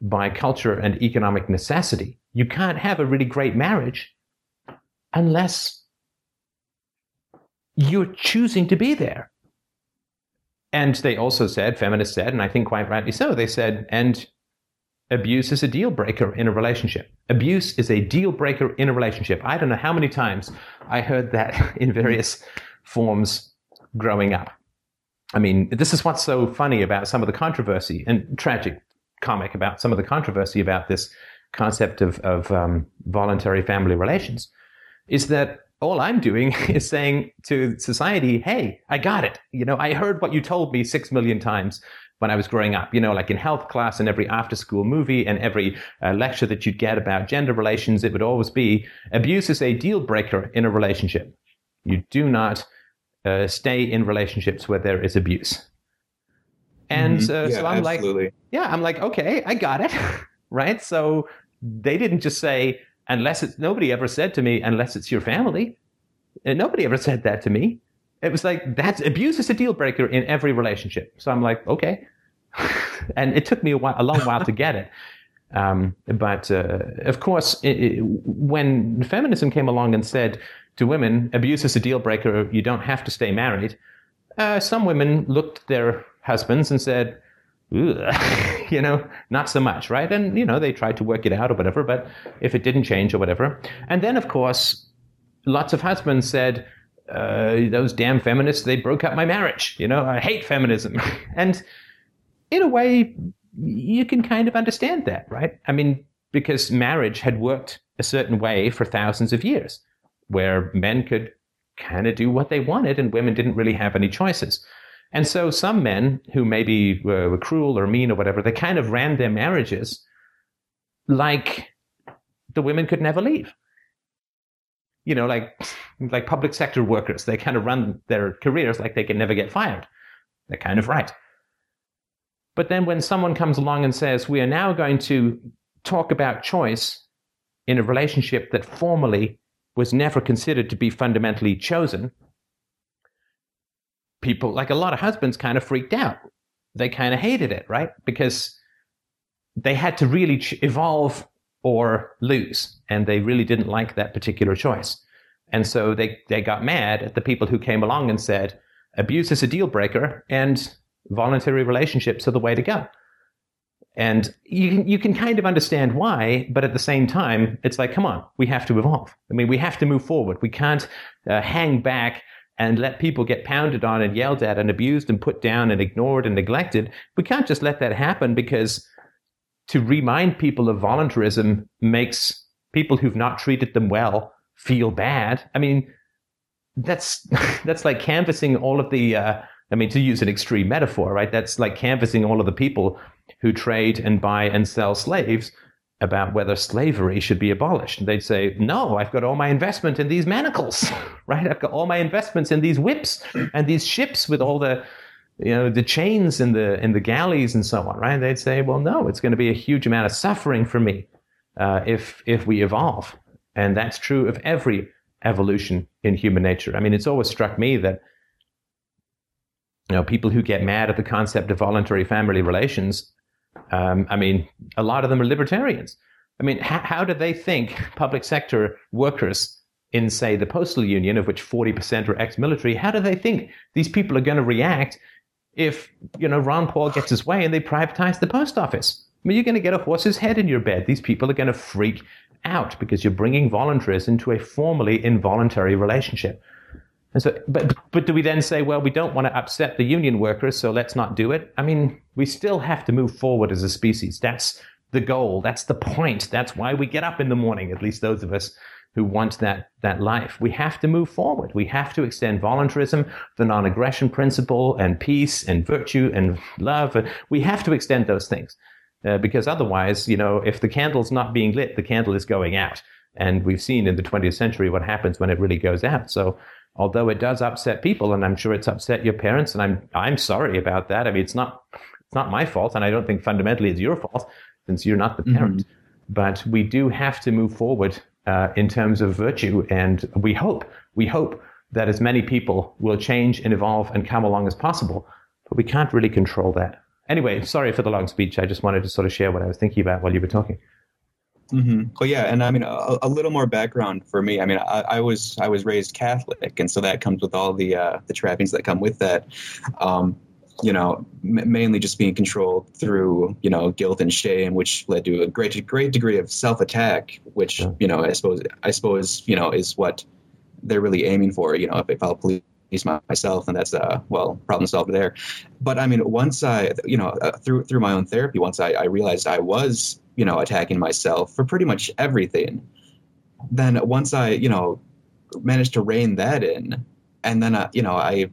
by culture and economic necessity. You can't have a really great marriage unless you're choosing to be there. And they also said, feminists said, and I think quite rightly so, they said, and abuse is a deal breaker in a relationship. Abuse is a deal breaker in a relationship. I don't know how many times I heard that [LAUGHS] in various forms growing up. I mean, this is what's so funny about some of the controversy and tragic comic about some of the controversy about this concept of, of um, voluntary family relations is that all I'm doing [LAUGHS] is saying to society, hey, I got it. You know, I heard what you told me six million times when I was growing up, you know, like in health class and every after school movie and every uh, lecture that you'd get about gender relations, it would always be abuse is a deal breaker in a relationship. You do not uh, stay in relationships where there is abuse. And mm-hmm. uh, yeah, so I'm absolutely. like, yeah, I'm like, okay, I got it. [LAUGHS] right. So they didn't just say, unless it's nobody ever said to me, unless it's your family. And nobody ever said that to me it was like that's abuse is a deal breaker in every relationship. So I'm like, okay. [LAUGHS] and it took me a, while, a long while to get it. Um, but uh, of course, it, it, when feminism came along and said to women, abuse is a deal breaker, you don't have to stay married, uh, some women looked at their husbands and said, [LAUGHS] you know, not so much, right? And, you know, they tried to work it out or whatever, but if it didn't change or whatever. And then, of course, lots of husbands said, uh, those damn feminists, they broke up my marriage. You know, I hate feminism. [LAUGHS] and in a way, you can kind of understand that, right? I mean, because marriage had worked a certain way for thousands of years, where men could kind of do what they wanted and women didn't really have any choices. And so some men who maybe were, uh, were cruel or mean or whatever, they kind of ran their marriages like the women could never leave you know, like like public sector workers, they kind of run their careers like they can never get fired. They're kind of right. But then when someone comes along and says, we are now going to talk about choice in a relationship that formally was never considered to be fundamentally chosen, people, like a lot of husbands, kind of freaked out. They kind of hated it, right? Because they had to really ch- evolve or lose. And they really didn't like that particular choice. And so they, they got mad at the people who came along and said, abuse is a deal breaker and voluntary relationships are the way to go. And you can, you can kind of understand why, but at the same time, it's like, come on, we have to evolve. I mean, we have to move forward. We can't uh, hang back and let people get pounded on and yelled at and abused and put down and ignored and neglected. We can't just let that happen because to remind people of voluntarism makes people who've not treated them well feel bad. I mean, that's [LAUGHS] that's like canvassing all of the. Uh, I mean, to use an extreme metaphor, right? That's like canvassing all of the people who trade and buy and sell slaves about whether slavery should be abolished. They'd say, no, I've got all my investment in these manacles, [LAUGHS] right? I've got all my investments in these whips and these ships with all the, you know, the chains in the, in the galleys and so on, right? And they'd say, well, no, it's going to be a huge amount of suffering for me uh, if, if we evolve. And that's true of every evolution in human nature. I mean, it's always struck me that, you know, people who get mad at the concept of voluntary family relations um, I mean, a lot of them are libertarians. I mean, how, how do they think public sector workers in, say, the postal union, of which 40% are ex-military, how do they think these people are going to react if, you know, Ron Paul gets his way and they privatize the post office? I mean, you're going to get a horse's head in your bed. These people are going to freak out because you're bringing voluntaries into a formally involuntary relationship. And so, but but do we then say, well, we don't want to upset the union workers, so let's not do it? I mean, we still have to move forward as a species. That's the goal. That's the point. That's why we get up in the morning. At least those of us who want that that life. We have to move forward. We have to extend voluntarism, the non-aggression principle, and peace, and virtue, and love. And We have to extend those things uh, because otherwise, you know, if the candle's not being lit, the candle is going out. And we've seen in the 20th century what happens when it really goes out. So although it does upset people, and I'm sure it's upset your parents, and I'm I'm sorry about that. I mean, it's not it's not my fault, and I don't think fundamentally it's your fault since you're not the mm-hmm. parent. Mm-hmm. But we do have to move forward uh, in terms of virtue, and we hope we hope that as many people will change and evolve and come along as possible. But we can't really control that. Anyway, sorry for the long speech. I just wanted to sort of share what I was thinking about while you were talking. Mm-hmm. Well, yeah, and I mean a, a, little more background for me. I mean, I, I, was I was raised Catholic, and so that comes with all the uh, the trappings that come with that. Um, you know, m- mainly just being controlled through you know guilt and shame, which led to a great great degree of self attack, which you know I suppose I suppose you know is what they're really aiming for. You know, if, if I'll police myself, and that's uh well problem solved there. But I mean, once I you know uh, through through my own therapy, once I, I realized I was you know, attacking myself for pretty much everything. Then once I, you know, managed to rein that in, and then, uh, you know, I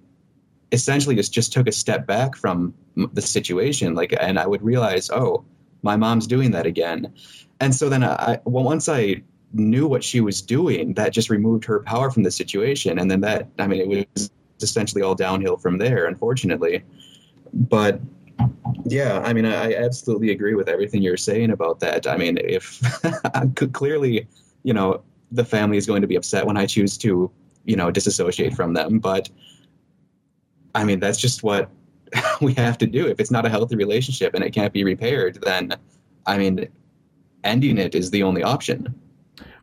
essentially just, just took a step back from the situation, like, and I would realize, oh, my mom's doing that again. And so then I, once I knew what she was doing, that just removed her power from the situation. And then that, I mean, it was essentially all downhill from there, unfortunately. But yeah, I mean, I absolutely agree with everything you're saying about that. I mean, if [LAUGHS] clearly, you know, the family is going to be upset when I choose to, you know, disassociate from them, but I mean, that's just what [LAUGHS] we have to do. If it's not a healthy relationship and it can't be repaired, then I mean, ending it is the only option.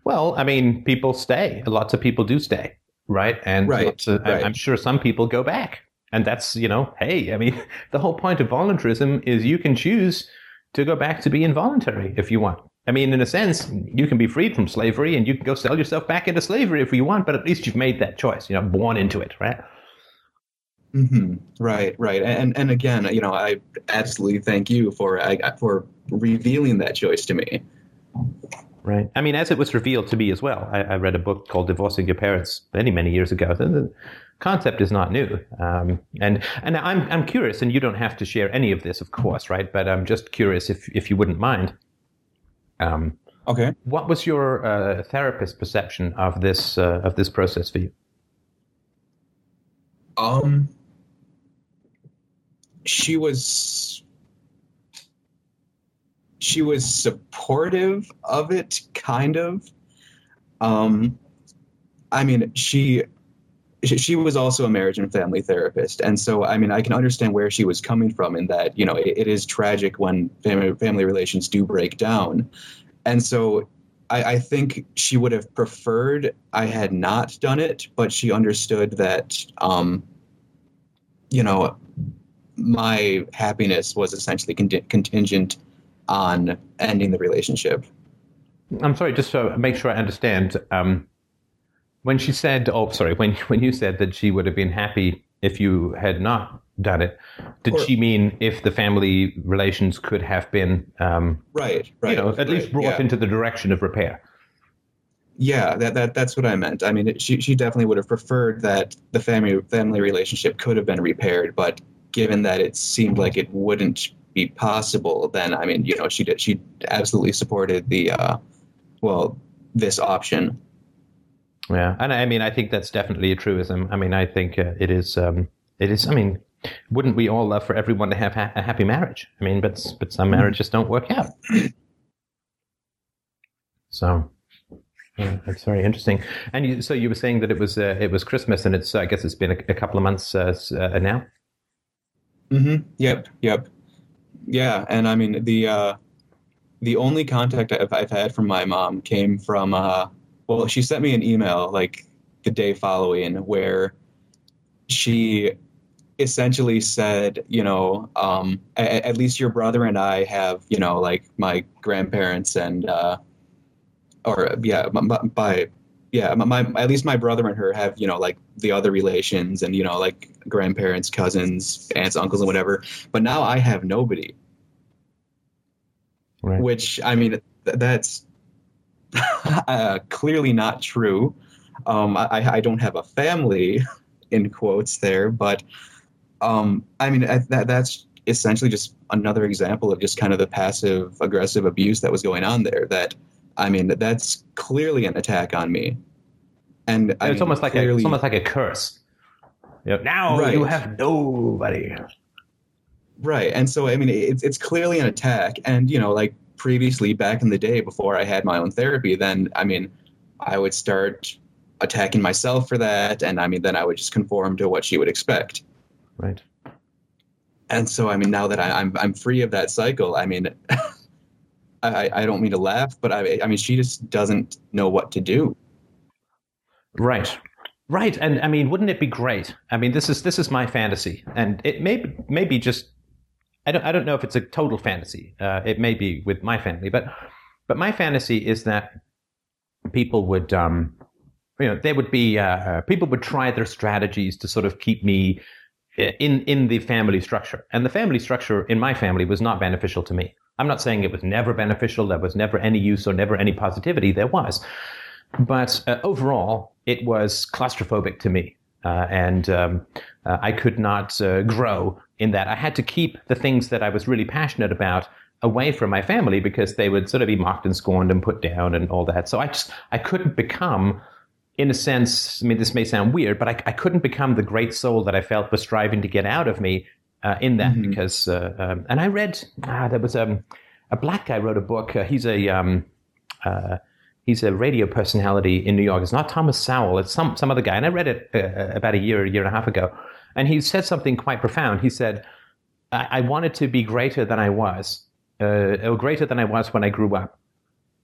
Well, I mean, people stay. Lots of people do stay, right? And right, of, right. I'm sure some people go back and that's, you know, hey, I mean, [LAUGHS] the whole point of voluntarism is you can choose to go back to be involuntary if you want. I mean, in a sense, you can be freed from slavery and you can go sell yourself back into slavery if you want, but at least you've made that choice, you know, born into it, right? Mm-hmm. Right, right, and and again, you know, I absolutely thank you for for revealing that choice to me. Right. I mean, as it was revealed to me as well, I, I read a book called "Divorcing Your Parents" many many years ago The concept is not new. Um, and and I'm I'm curious, and you don't have to share any of this, of course, right? But I'm just curious if if you wouldn't mind. Um, okay. What was your uh, therapist perception of this uh, of this process for you? Um, she was she was supportive of it, kind of. Um, I mean, she she was also a marriage and family therapist and so i mean i can understand where she was coming from in that you know it, it is tragic when family, family relations do break down and so I, I think she would have preferred I had not done it, but she understood that, um, you know, my happiness was essentially con- contingent on ending the relationship. I'm sorry, just to make sure I understand. Um, when she said, "Oh, sorry," when [LAUGHS] when you said that she would have been happy if you had not done it, did Or- she mean if the family relations could have been, um, Right, right. you know, at least brought yeah. into the direction of repair? Yeah, that, that that's what I meant. I mean, it, she she definitely would have preferred that the family family relationship could have been repaired, but given that it seemed like it wouldn't be possible, then I mean, you know, she did she absolutely supported the uh, well, this option. Yeah, and I mean, I think that's definitely a truism. I mean, I think uh, it is. Um, it is. I mean, wouldn't we all love for everyone to have ha- a happy marriage? I mean, but but some marriages don't work out. So, yeah, that's very interesting. And you, so you were saying that it was uh, it was Christmas, and it's I guess it's been a, a couple of months uh, uh, now. Mm-hmm. Yep. Yep. Yeah, and I mean the uh, the only contact I've, I've had from my mom came from uh, well, she sent me an email like the day following where she essentially said, you know, um, at, at least your brother and I have, you know, like my grandparents and uh, or yeah, my, my- by yeah, my, my at least my brother and her have, you know, like the other relations and you know, like grandparents, cousins, aunts, uncles, and whatever. But now I have nobody, Right. which I mean, th- that's [LAUGHS] uh, clearly not true. Um, I, I don't have a family, [LAUGHS] in quotes there, but um, I mean that that's essentially just another example of just kind of the passive aggressive abuse that was going on there. That I mean that's clearly an attack on me, and I it's mean, almost like a, it's almost like a curse. You know, now Right. you have nobody. Right. And so, I mean, it's, it's clearly an attack. And, you know, like previously back in the day before I had my own therapy, then, I mean, I would start attacking myself for that. And I mean, then I would just conform to what she would expect. Right. And so, I mean, now that I, I'm, I'm free of that cycle, I mean, [LAUGHS] I, I don't mean to laugh, but I, I mean, she just doesn't know what to do. Right. Right. And I mean, wouldn't it be great? I mean, this is this is my fantasy. And it may be, maybe just I don't I don't know if it's a total fantasy. Uh, it may be with my family, but but my fantasy is that people would um you know, there would be uh, uh, people would try their strategies to sort of keep me uh, in in the family structure. And the family structure in my family was not beneficial to me. I'm not saying it was never beneficial. There was never any use or never any positivity. There was, but uh, overall, it was claustrophobic to me, uh, and um, uh, I could not uh, grow in that. I had to keep the things that I was really passionate about away from my family because they would sort of be mocked and scorned and put down and all that. So I just I couldn't become in a sense, I mean, this may sound weird, but I, I couldn't become the great soul that I felt was striving to get out of me uh, in that Mhm. because, uh, um, and I read, ah, there was um, a black guy wrote a book. Uh, he's a, um, uh, he's a radio personality in New York. It's not Thomas Sowell. It's some, some other guy. And I read it uh, about a year, a year and a half ago. And he said something quite profound. He said, I, I wanted to be greater than I was, uh, or greater than I was when I grew up.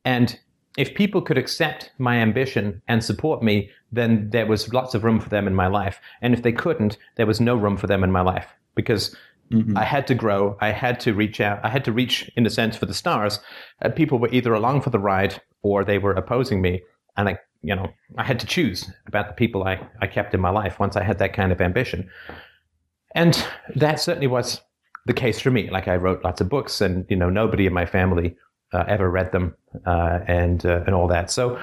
And if people could accept my ambition and support me, then there was lots of room for them in my life. And if they couldn't, there was no room for them in my life because Mhm. I had to grow. I had to reach out. I had to reach, in a sense, for the stars. Uh, people were either along for the ride or they were opposing me. And I, you know, I had to choose about the people I, I kept in my life once I had that kind of ambition. And that certainly was the case for me. Like I wrote lots of books, and you know, nobody in my family uh, ever read them, uh, and uh, and all that. So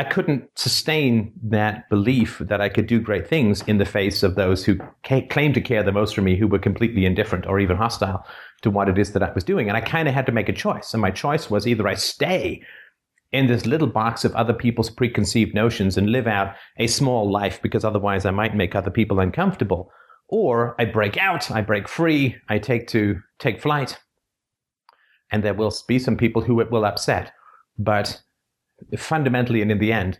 I couldn't sustain that belief that I could do great things in the face of those who ca- claimed to care the most for me, who were completely indifferent or even hostile to what it is that I was doing. And I kind of had to make a choice, and my choice was either I stay in this little box of other people's preconceived notions and live out a small life because otherwise I might make other people uncomfortable. Or I break out, I break free, I take to take flight. And there will be some people who it will upset. But fundamentally and in the end,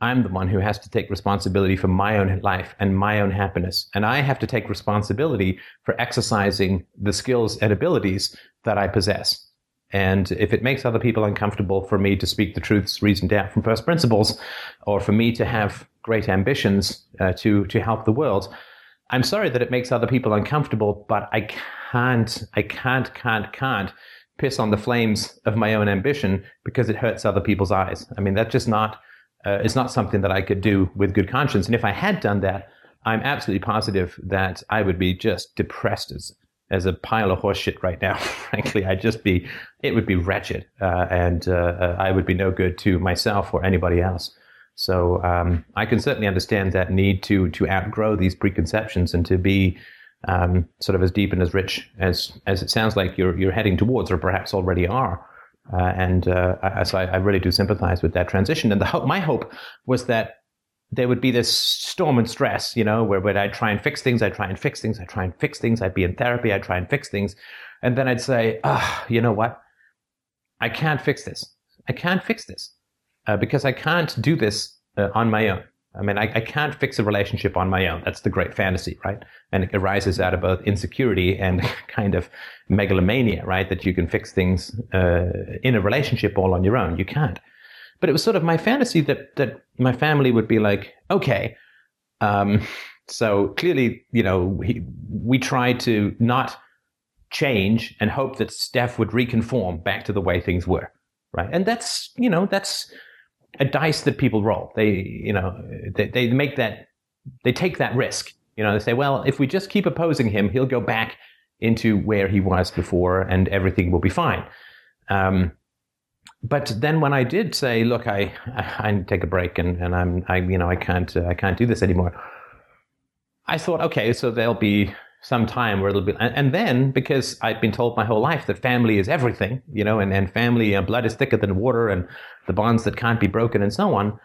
I'm the one who has to take responsibility for my own life and my own happiness. And I have to take responsibility for exercising the skills and abilities that I possess. And if it makes other people uncomfortable for me to speak the truths reasoned out from first principles, or for me to have great ambitions uh, to to help the world, I'm sorry that it makes other people uncomfortable, but I can't, I can't, can't, can't piss on the flames of my own ambition because it hurts other people's eyes. I mean, that's just not, uh, it's not something that I could do with good conscience. And if I had done that, I'm absolutely positive that I would be just depressed as, as a pile of horseshit right now. [LAUGHS] Frankly, I'd just be, it would be wretched, uh, and uh, I would be no good to myself or anybody else. So um, I can certainly understand that need to to outgrow these preconceptions and to be um, sort of as deep and as rich as as it sounds like you're you're heading towards, or perhaps already are. Uh, and uh, I, so I, I, really do sympathize with that transition. And the hope, my hope was that there would be this storm and stress, you know, where, where I'd try and fix things, I'd try and fix things, I'd try and fix things, I'd be in therapy, I'd try and fix things. And then I'd say, oh, you know what? I can't fix this. I can't fix this uh, because I can't do this uh, on my own. I mean, I, I, can't fix a relationship on my own. That's the great fantasy, right? And it arises out of both insecurity and [LAUGHS] kind of megalomania, right? That you can fix things uh, in a relationship all on your own. You can't. But it was sort of my fantasy that that my family would be like, okay, um, so clearly, you know, he, we tried to not change and hope that Steph would reconform back to the way things were, right? And that's, you know, that's a dice that people roll. They, you know, they, they make that, they take that risk. You know, they say, well, if we just keep opposing him, he'll go back into where he was before, and everything will be fine. Um, but then when I did say, look, I, I, I take a break, and, and I'm, I, you know, I can't, uh, I can't do this anymore. I thought, okay, so there'll be some time where it'll be, and, and, then because I've been told my whole life that family is everything, you know, and, and family, and blood is thicker than water, and the bonds that can't be broken, and so on.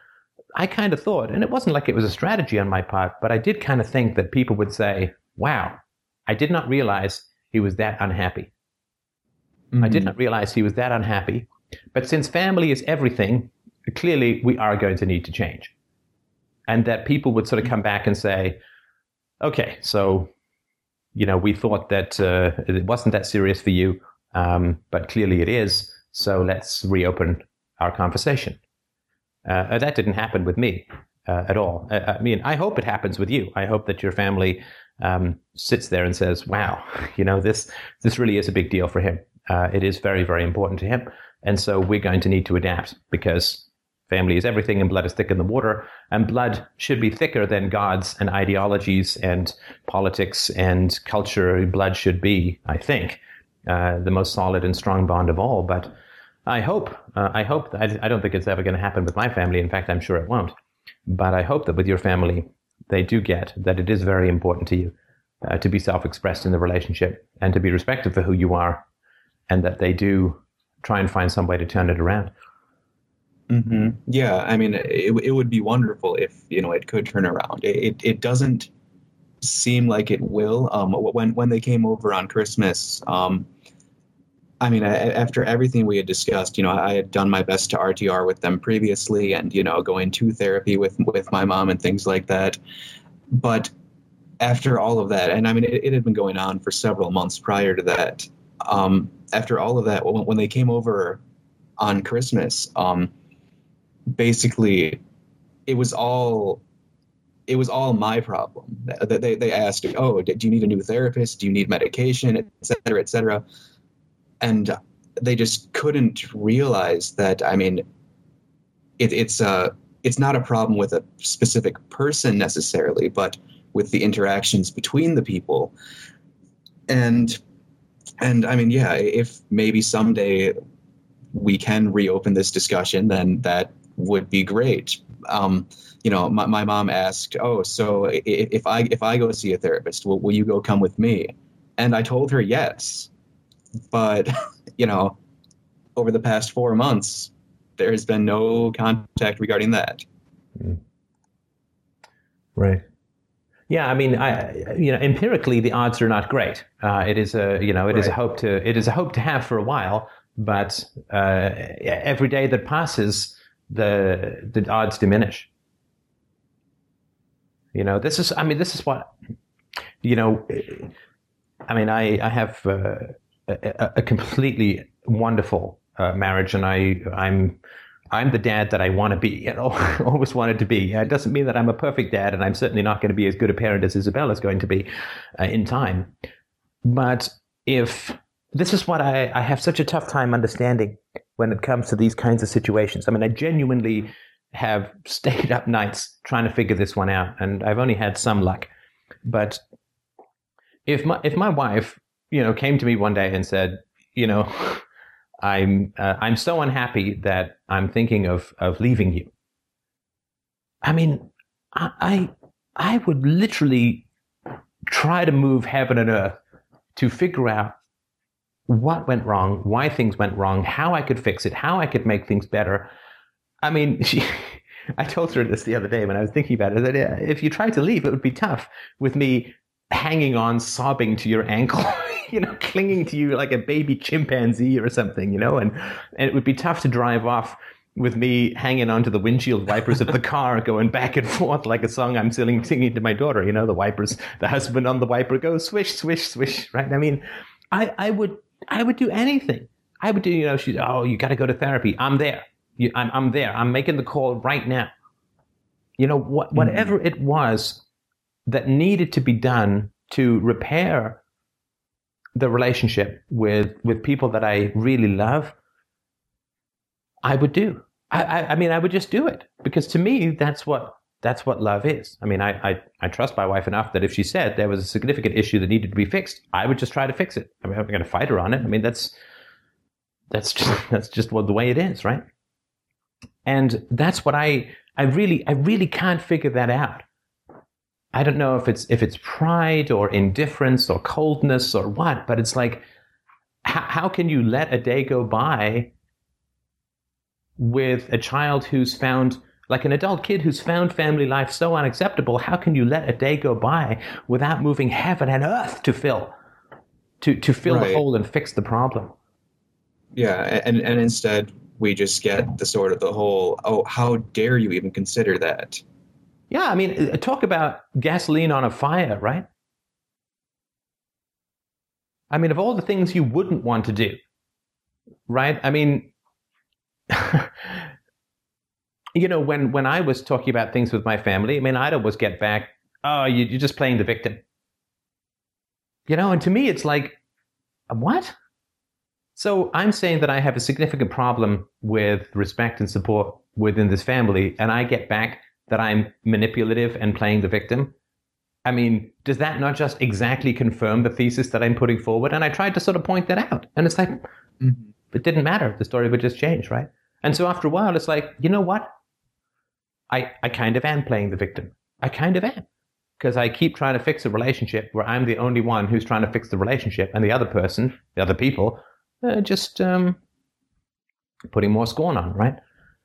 I kind of thought, and it wasn't like it was a strategy on my part, but I did kind of think that people would say, wow, I did not realize he was that unhappy. Mm-hmm. I did mm-hmm. not realize he was that unhappy. But since family is everything, clearly we are going to need to change. And that people would sort of come back and say, okay, so you know, we thought that uh, it wasn't that serious for you, um, but clearly it is. So let's reopen our conversation. Uh, that didn't happen with me uh, at all. Uh, I mean, I hope it happens with you. I hope that your family um, sits there and says, "Wow, [LAUGHS] you know, this this really is a big deal for him. Uh, it is very, very important to him." And so we're going to need to adapt because Family is everything, and blood is thicker than the water. And blood should be thicker than gods and ideologies and politics and culture. Blood should be, I think, uh, the most solid and strong bond of all. But I hope, uh, I hope, I, I don't think it's ever going to happen with my family. In fact, I'm sure it won't. But I hope that with your family, they do get that it is very important to you uh, to be self expressed in the relationship and to be respected for who you are, and that they do try and find some way to turn it around. Mm-hmm. Yeah, I mean, it, it would be wonderful if you know it could turn around. It it, it doesn't seem like it will. Um, when when they came over on Christmas, um, I mean, I, after everything we had discussed, you know, I had done my best to RTR with them previously, and you know, going to therapy with with my mom and things like that. But after all of that, and I mean, it, it had been going on for several months prior to that. Um, after all of that, when, when they came over on Christmas, um, basically it was all it was all my problem. They, they asked, "Oh, do you need a new therapist? Do you need medication, mm-hmm. et cetera, et cetera?" And they just couldn't realize that. I mean, it, it's a it's not a problem with a specific person necessarily, but with the interactions between the people. And and I mean, yeah, if maybe someday we can reopen this discussion, then that would be great. Um, you know, my, my mom asked, "Oh, so if, if I if I go see a therapist, will, will you go come with me?" And I told her yes, but [LAUGHS] you know, over the past four months, there has been no contact regarding that. Hmm. Right. Yeah, I mean, I, you know, empirically, the odds are not great. Uh, it is a, you know, it right. is a hope to, it is a hope to have for a while, but uh, every day that passes, the the odds diminish. You know, this is I mean, this is what you know. I mean, I I have uh, a, a completely wonderful uh, marriage, and I I'm I'm the dad that I want to be. You know, [LAUGHS] always wanted to be. It doesn't mean that I'm a perfect dad, and I'm certainly not going to be as good a parent as Isabella is going to be uh, in time. But if this is what I, I have such a tough time understanding when it comes to these kinds of situations. I mean, I genuinely have [LAUGHS] stayed up nights trying to figure this one out, and I've only had some luck. But if my if my wife, you know, came to me one day and said, you know, [LAUGHS] I'm uh, I'm so unhappy that I'm thinking of of leaving you. I mean, I I, I would literally try to move heaven and earth to figure out what went wrong, why things went wrong, how I could fix it, how I could make things better. I mean, she, [LAUGHS] I told her this the other day when I was thinking about it that uh, if you tried to leave, it would be tough with me hanging on, sobbing to your ankle, [LAUGHS] you know, clinging to you like a baby chimpanzee or something, you know, and, and it would be tough to drive off with me hanging onto the windshield wipers of the [LAUGHS] car, going back and forth like a song I'm singing, singing to my daughter. You know, the wipers, the husband on the wiper goes swish, swish, swish. Right? I mean, I, I would, I would do anything. I would do. You know, she's oh, you got to go to therapy. I'm there. You, I'm, I'm there. I'm making the call right now. You know, what, whatever mm-hmm. it was that needed to be done to repair the relationship with with people that I really love, I would do. I, I, I, mean, I would just do it because to me, that's what that's what love is. I mean, I, I, I trust my wife enough that if she said there was a significant issue that needed to be fixed, I would just try to fix it. I mean, I'm going to fight her on it. I mean, that's that's just [LAUGHS] that's just what the way it is, right? And that's what I I really I really can't figure that out. I don't know if it's if it's pride or indifference or coldness or what, but it's like how, how can you let a day go by with a child who's found like an adult kid who's found family life so unacceptable, how can you let a day go by without moving heaven and earth to fill to to fill right. the hole and fix the problem? Yeah, and and instead we just get the sort of the whole oh how dare you even consider that? Yeah, I mean uh, talk about gasoline on a fire, right? I mean, of all the things you wouldn't want to do, right? I mean, [LAUGHS] you know, when when I was talking about things with my family, I mean, I'd always get back, "Oh, you, you're just playing the victim," you know. And to me, it's like, what? So I'm saying that I have a significant problem with respect and support within this family, and I get back that I'm manipulative and playing the victim. I mean, does that not just exactly confirm the thesis that I'm putting forward? And I tried to sort of point that out, and it's like, mm-hmm. it didn't matter. The story would just change, right? And so after a while, it's like, you know what? I, I kind of am playing the victim. I kind of am. Because I keep trying to fix a relationship where I'm the only one who's trying to fix the relationship, and the other person, the other people, uh, just um, putting more scorn on, right?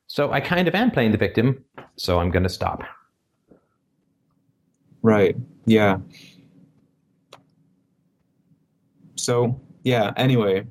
So I kind of am playing the victim, so I'm going to stop. Right. Yeah. So, yeah, anyway,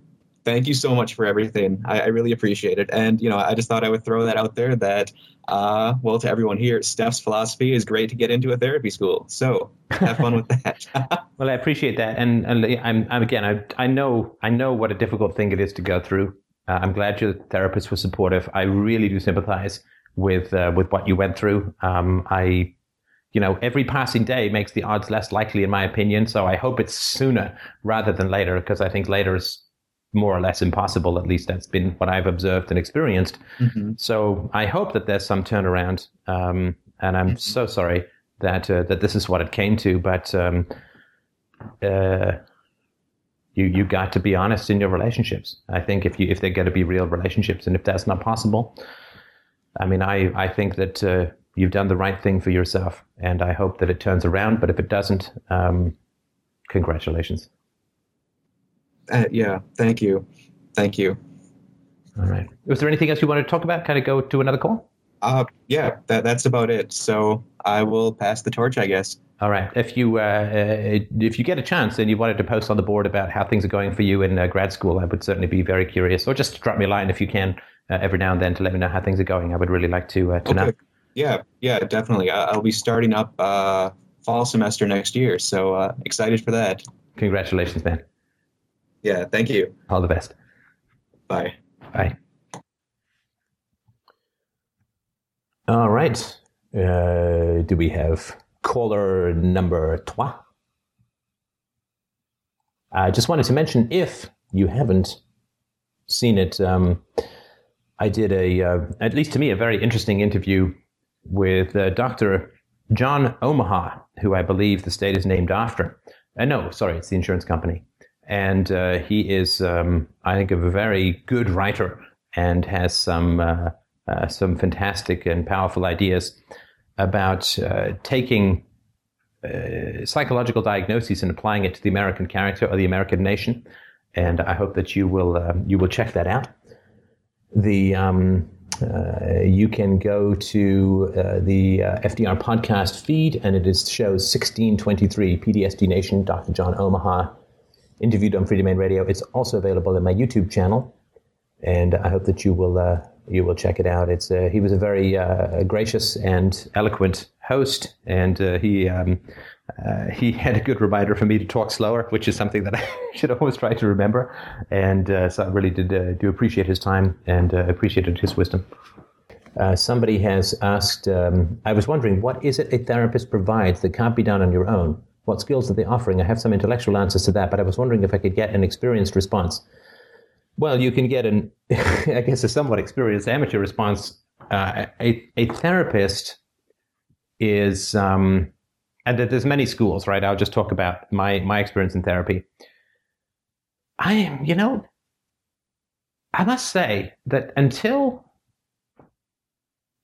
thank you so much for everything. I, I, really appreciate it. And, you know, I just thought I would throw that out there that, uh, well, to everyone here, Steph's philosophy is great to get into a therapy school. So have fun with that. [LAUGHS] well, I appreciate that. And, and I'm, I'm, again, I, I know, I know what a difficult thing it is to go through. Uh, I'm glad your therapist was supportive. I really do sympathize with, uh, with what you went through. Um, I, you know, every passing day makes the odds less likely, in my opinion. So I hope it's sooner rather than later, because I think later is more or less impossible. At least that's been what I've observed and experienced. Mm-hmm. So I hope that there's some turnaround. Um, and I'm mm-hmm. so sorry that uh, that this is what it came to. But um, uh, you you got to be honest in your relationships. I think if you if they're going to be real relationships, and if that's not possible, I mean, I I think that. Uh, you've done the right thing for yourself, and I hope that it turns around. But if it doesn't, um, congratulations. Uh, yeah, thank you. Thank you. All right. Was there anything else you wanted to talk about? Kind of go to another call? Uh, yeah, that, that's about it. So I will pass the torch, I guess. All right. If you uh, uh, if you get a chance and you wanted to post on the board about how things are going for you in uh, grad school, I would certainly be very curious. Or just drop me a line if you can uh, every now and then to let me know how things are going. I would really like to uh, to okay. know. Yeah, yeah, definitely. I'll be starting up uh, fall semester next year, so excited for that. Congratulations, man. Yeah, thank you. All the best. Bye. Bye. All right. Uh, do we have caller number trois? I just wanted to mention if you haven't seen it, um, I did a, uh, at least to me, a very interesting interview with uh, Dr. John Omaha, who I believe the state is named after. Uh, no, sorry, it's the insurance company. And uh, he is, um, I think, a very good writer and has some uh, uh, some fantastic and powerful ideas about uh, taking uh, psychological diagnoses and applying it to the American character or the American nation. And I hope that you will uh, you will check that out. The um, uh, you can go to the FDR podcast feed, and it is twenty three PTSD Nation. Dr. John Omaha interviewed on Freedomain Radio. It's also available in my YouTube channel, and I hope that you will you will check it out. It's uh, he was a very uh, gracious and eloquent host, and uh, he um, uh, he had a good reminder for me to talk slower, which is something that [LAUGHS] I should always try to remember. And uh, so I really did uh, do appreciate his time and appreciated his wisdom. somebody has asked, um, I was wondering, what is it a therapist provides that can't be done on your own? What skills are they offering? I have some intellectual answers to that, but I was wondering if I could get an experienced response. Well, you can get an, [LAUGHS] I guess, a somewhat experienced amateur response. Uh, a, a therapist is, um, and there's many schools, right? I'll just talk about my my experience in therapy. I, am, you know, I must say that until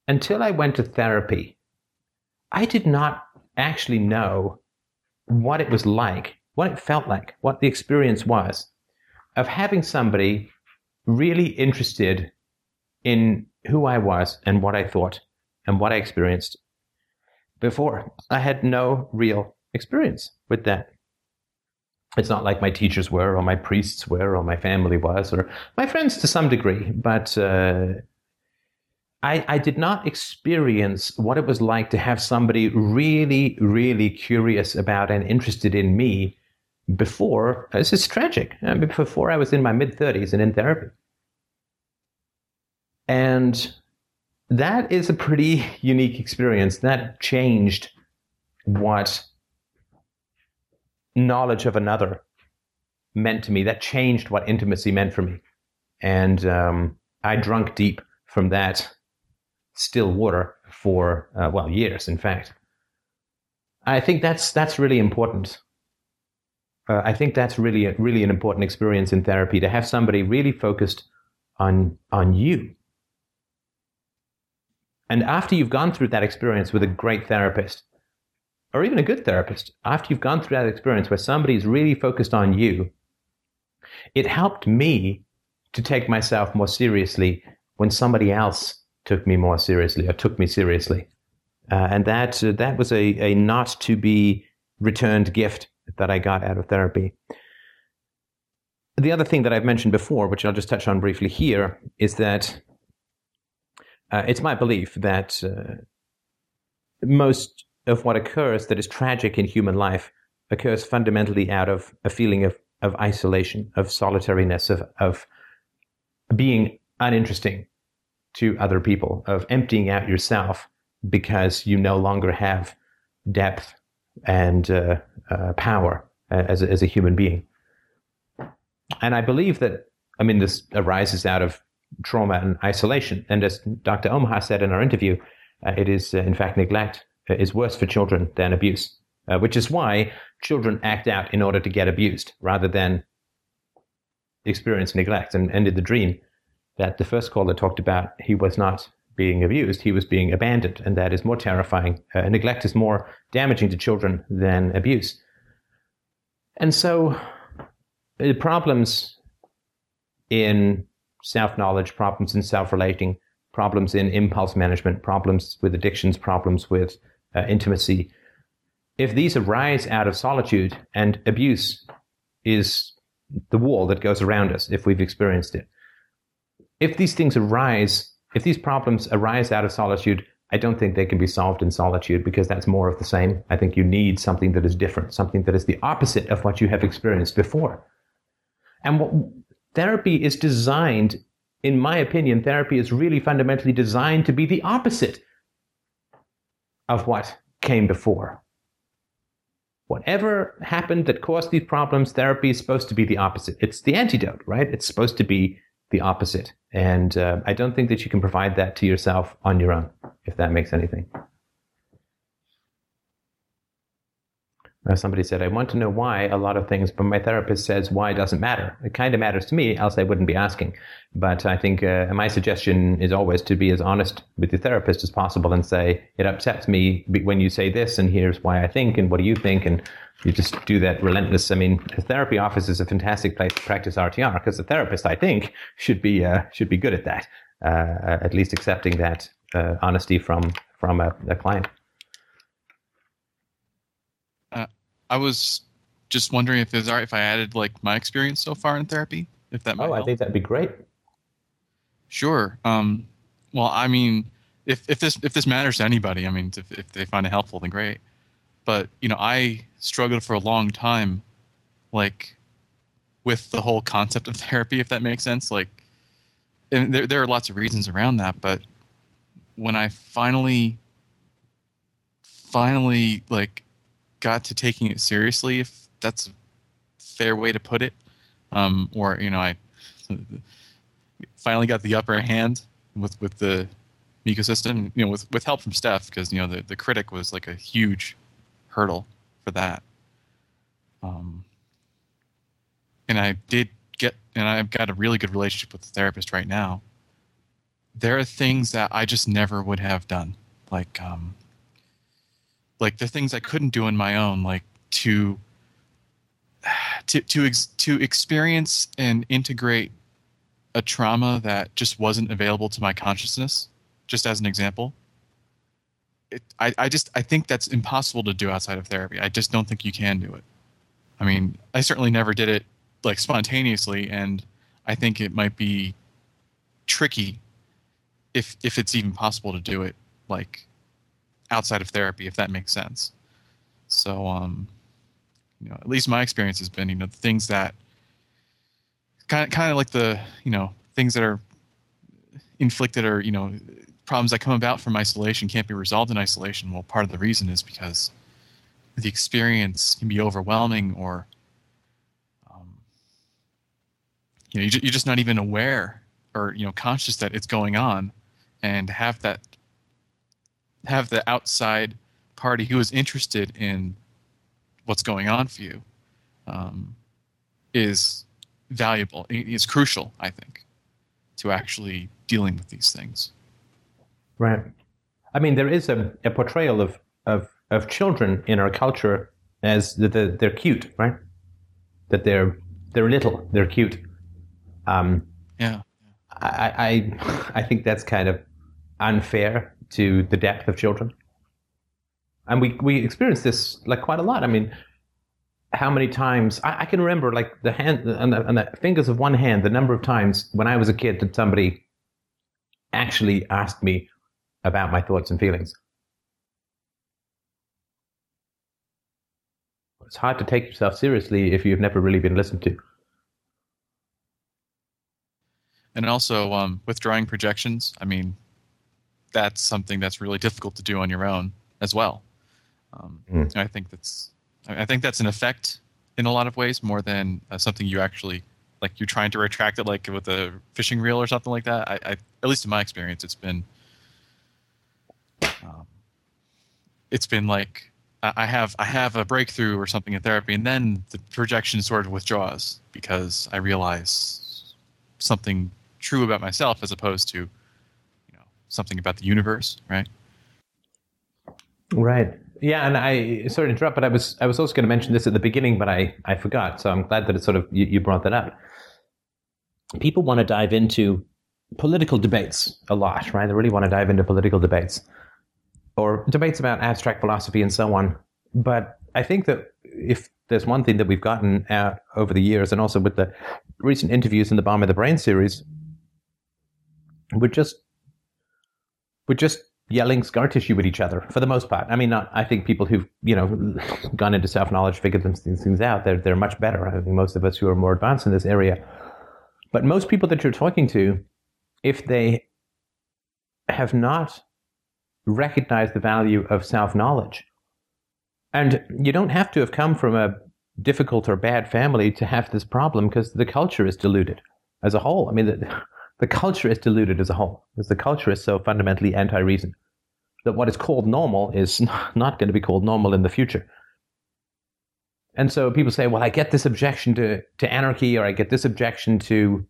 until I went to therapy, I did not actually know what it was like, what it felt like, what the experience was of having somebody really interested in who I was and what I thought and what I experienced before. I had no real experience with that. It's not like my teachers were, or my priests were, or my family was, or my friends to some degree, but uh, I, I did not experience what it was like to have somebody really, really curious about and interested in me before, this is tragic, before I was in my mid 30s and in therapy. And that is a pretty [LAUGHS] unique experience. That changed what knowledge of another meant to me. That changed what intimacy meant for me. And um, I drunk deep from that still water for, uh, well, years, in fact. I think that's, that's really important uh, I think that's really, really an important experience in therapy to have somebody really focused on on you. And after you've gone through that experience with a great therapist, or even a good therapist, after you've gone through that experience where somebody's really focused on you, it helped me to take myself more seriously when somebody else took me more seriously or took me seriously. Uh, and that uh, that was a, a not to be returned gift that I got out of therapy. The other thing that I've mentioned before, which I'll just touch on briefly here, is that uh, it's my belief that uh, most of what occurs that is tragic in human life occurs fundamentally out of a feeling of, of isolation, of solitariness, of, of being uninteresting to other people, of emptying out yourself because you no longer have depth and uh, uh, power uh, as a, as a human being. And I believe that, I mean, this arises out of trauma and isolation. And as Dr. Omaha said in our interview, uh, it is, uh, in fact, neglect is worse for children than abuse, uh, which is why children act out in order to get abused rather than experience neglect. And ended the dream that the first caller talked about, he was not being abused, he was being abandoned, and that is more terrifying. Uh, neglect is more damaging to children than abuse. And so, the problems in self knowledge, problems in self relating, problems in impulse management, problems with addictions, problems with uh, intimacy, if these arise out of solitude and abuse is the wall that goes around us if we've experienced it. If these things arise if these problems arise out of solitude, I don't think they can be solved in solitude because that's more of the same. I think you need something that is different, something that is the opposite of what you have experienced before. And what, therapy is designed, in my opinion, therapy is really fundamentally designed to be the opposite of what came before. Whatever happened that caused these problems, therapy is supposed to be the opposite. It's the antidote, right? It's supposed to be the opposite. And uh, I don't think that you can provide that to yourself on your own, if that makes anything. Uh, somebody said, I want to know why a lot of things, but my therapist says why doesn't matter. It kind of matters to me, else I wouldn't be asking. But I think uh, my suggestion is always to be as honest with your therapist as possible and say, it upsets me when you say this, and here's why I think, and what do you think? And you just do that relentless. I mean, a therapy office is a fantastic place to practice RTR because the therapist, I think, should be uh, should be good at that, uh, at least accepting that uh, honesty from from a, a client. I was just wondering if it's all right if I added like my experience so far in therapy, if that might Oh, I think that'd be great. Sure. Um, well, I mean, if, if this if this matters to anybody, I mean, if, if they find it helpful, then great. But you know, I struggled for a long time, like with the whole concept of [LAUGHS] therapy, if that makes sense. Like, and there there are lots of reasons around that, but when I finally finally like got to taking it seriously, if that's a fair way to put it, um, or you know, I finally got the upper hand with with the ecosystem. You know, with with help from Steph, because you know the the critic was like a huge hurdle for that. Um, and I did get, and I've got a really good relationship with the therapist right now. There are things that I just never would have done, like um, like the things I couldn't do on my own, like to to to ex- to experience and integrate a trauma that just wasn't available to my consciousness just as an example. It, I, I just i think that's impossible to do outside of therapy. I just don't think you can do it. I mean i certainly never did it like spontaneously and i think it might be tricky if if it's even possible to do it like outside of therapy if that makes sense. So um you know at least my experience has been you know the things that kind of kind of like the you know things that are inflicted or you know problems that come about from isolation can't be resolved in isolation. Well part of the reason is because the experience can be overwhelming or um, you know you're just not even aware or you know conscious that it's going on and have that have the outside party who is interested in what's going on for you um, is valuable. It- It's crucial, I think, to actually dealing with these things. Right. I mean, there is a, a portrayal of, of, of children in our culture as that they're, they're cute, right? That they're they're little, they're cute. Um, Yeah. I, I I think that's kind of unfair to the depth of children, and we we experience this like quite a lot. I mean, how many times I, I can remember like the hand and the, on the fingers of one hand the number of times when I was a kid that somebody actually asked me about my thoughts and feelings. It's hard to take yourself seriously if you've never really been listened to. And also, um, withdrawing projections, I mean, that's something that's really difficult to do on your own as well. Um, Mm. I think that's I think that's an effect in a lot of ways more than uh, something you actually like. You're trying to retract it like with a fishing reel or something like that. I, I at least in my experience, it's been um, it's been like I have I have a breakthrough or something in therapy, and then the projection sort of withdraws because I realize something true about myself as opposed to something about the universe, right? Right. Yeah, and I sorry to interrupt, but I was I was also going to mention this at the beginning, but I I forgot. So I'm glad that it sort of you, you brought that up. People want to dive into political debates a lot, right? They really want to dive into political debates or debates about abstract philosophy and so on. But I think that if there's one thing that we've gotten out over the years, and also with the recent interviews in the Bomb in the Brain series, we're just we're just yelling scar tissue at each other for the most part. I mean, not, I think people who've you know [LAUGHS] gone into self knowledge, figured these things out, they're they're much better. I think most of us who are more advanced in this area But most people that you're talking to, if they have not recognized the value of self knowledge, and you don't have to have come from a difficult or bad family to have this problem because the culture is diluted as a whole. I mean, the, the culture is diluted as a whole because the culture is so fundamentally anti reason that what is called normal is [LAUGHS] not going to be called normal in the future. And so people say, well, I get this objection to, to anarchy, or I get this objection to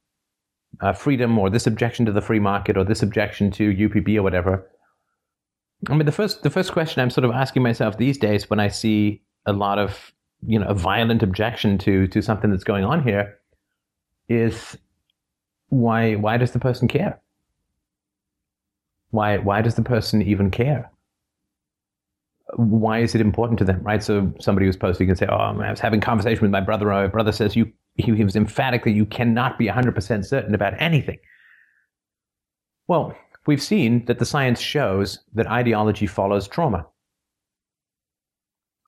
uh, freedom, or this objection to the free market, or this objection to UPB, or whatever. I mean, the first the first question I'm sort of asking myself these days when I see a lot of you know a violent objection to to something that's going on here is why why does the person care? Why why does the person even care? Why is it important to them, right? So somebody was posting and say, "Oh, I was having a conversation with my brother. My brother says you." He, he was emphatic that you cannot be 100% certain about anything. Well, we've seen that the science shows that ideology follows trauma.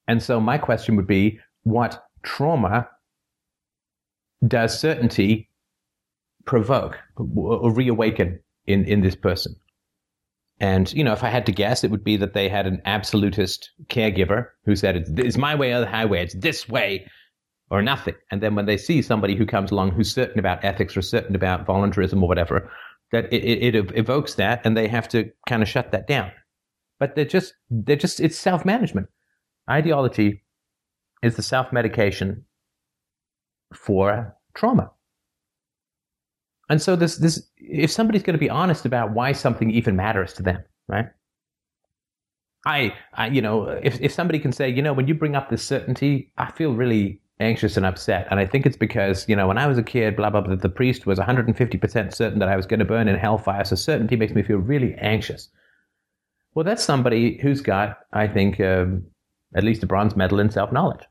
And so my question would be what trauma does certainty provoke or reawaken in, in this person? And, you know, if I had to guess, it would be that they had an absolutist caregiver who said, it's my way or the highway, it's this way or nothing. And then when they see somebody who comes along who's certain about ethics or certain about voluntarism or whatever, that it, it, evokes that and they have to kind of shut that down. But they're just, they're just, it's self management. Ideology is the self medication for trauma. And so this this if somebody's going to be honest about why something even matters to them, right? I, I you know, if if somebody can say, you know, when you bring up this certainty, I feel really anxious and upset. And I think it's because, you know, when I was a kid, blah, blah, blah, the priest was 150% certain that I was going to burn in hellfire. So certainty makes me feel really anxious. Well, that's somebody who's got, I think, um, at least a bronze medal in self knowledge.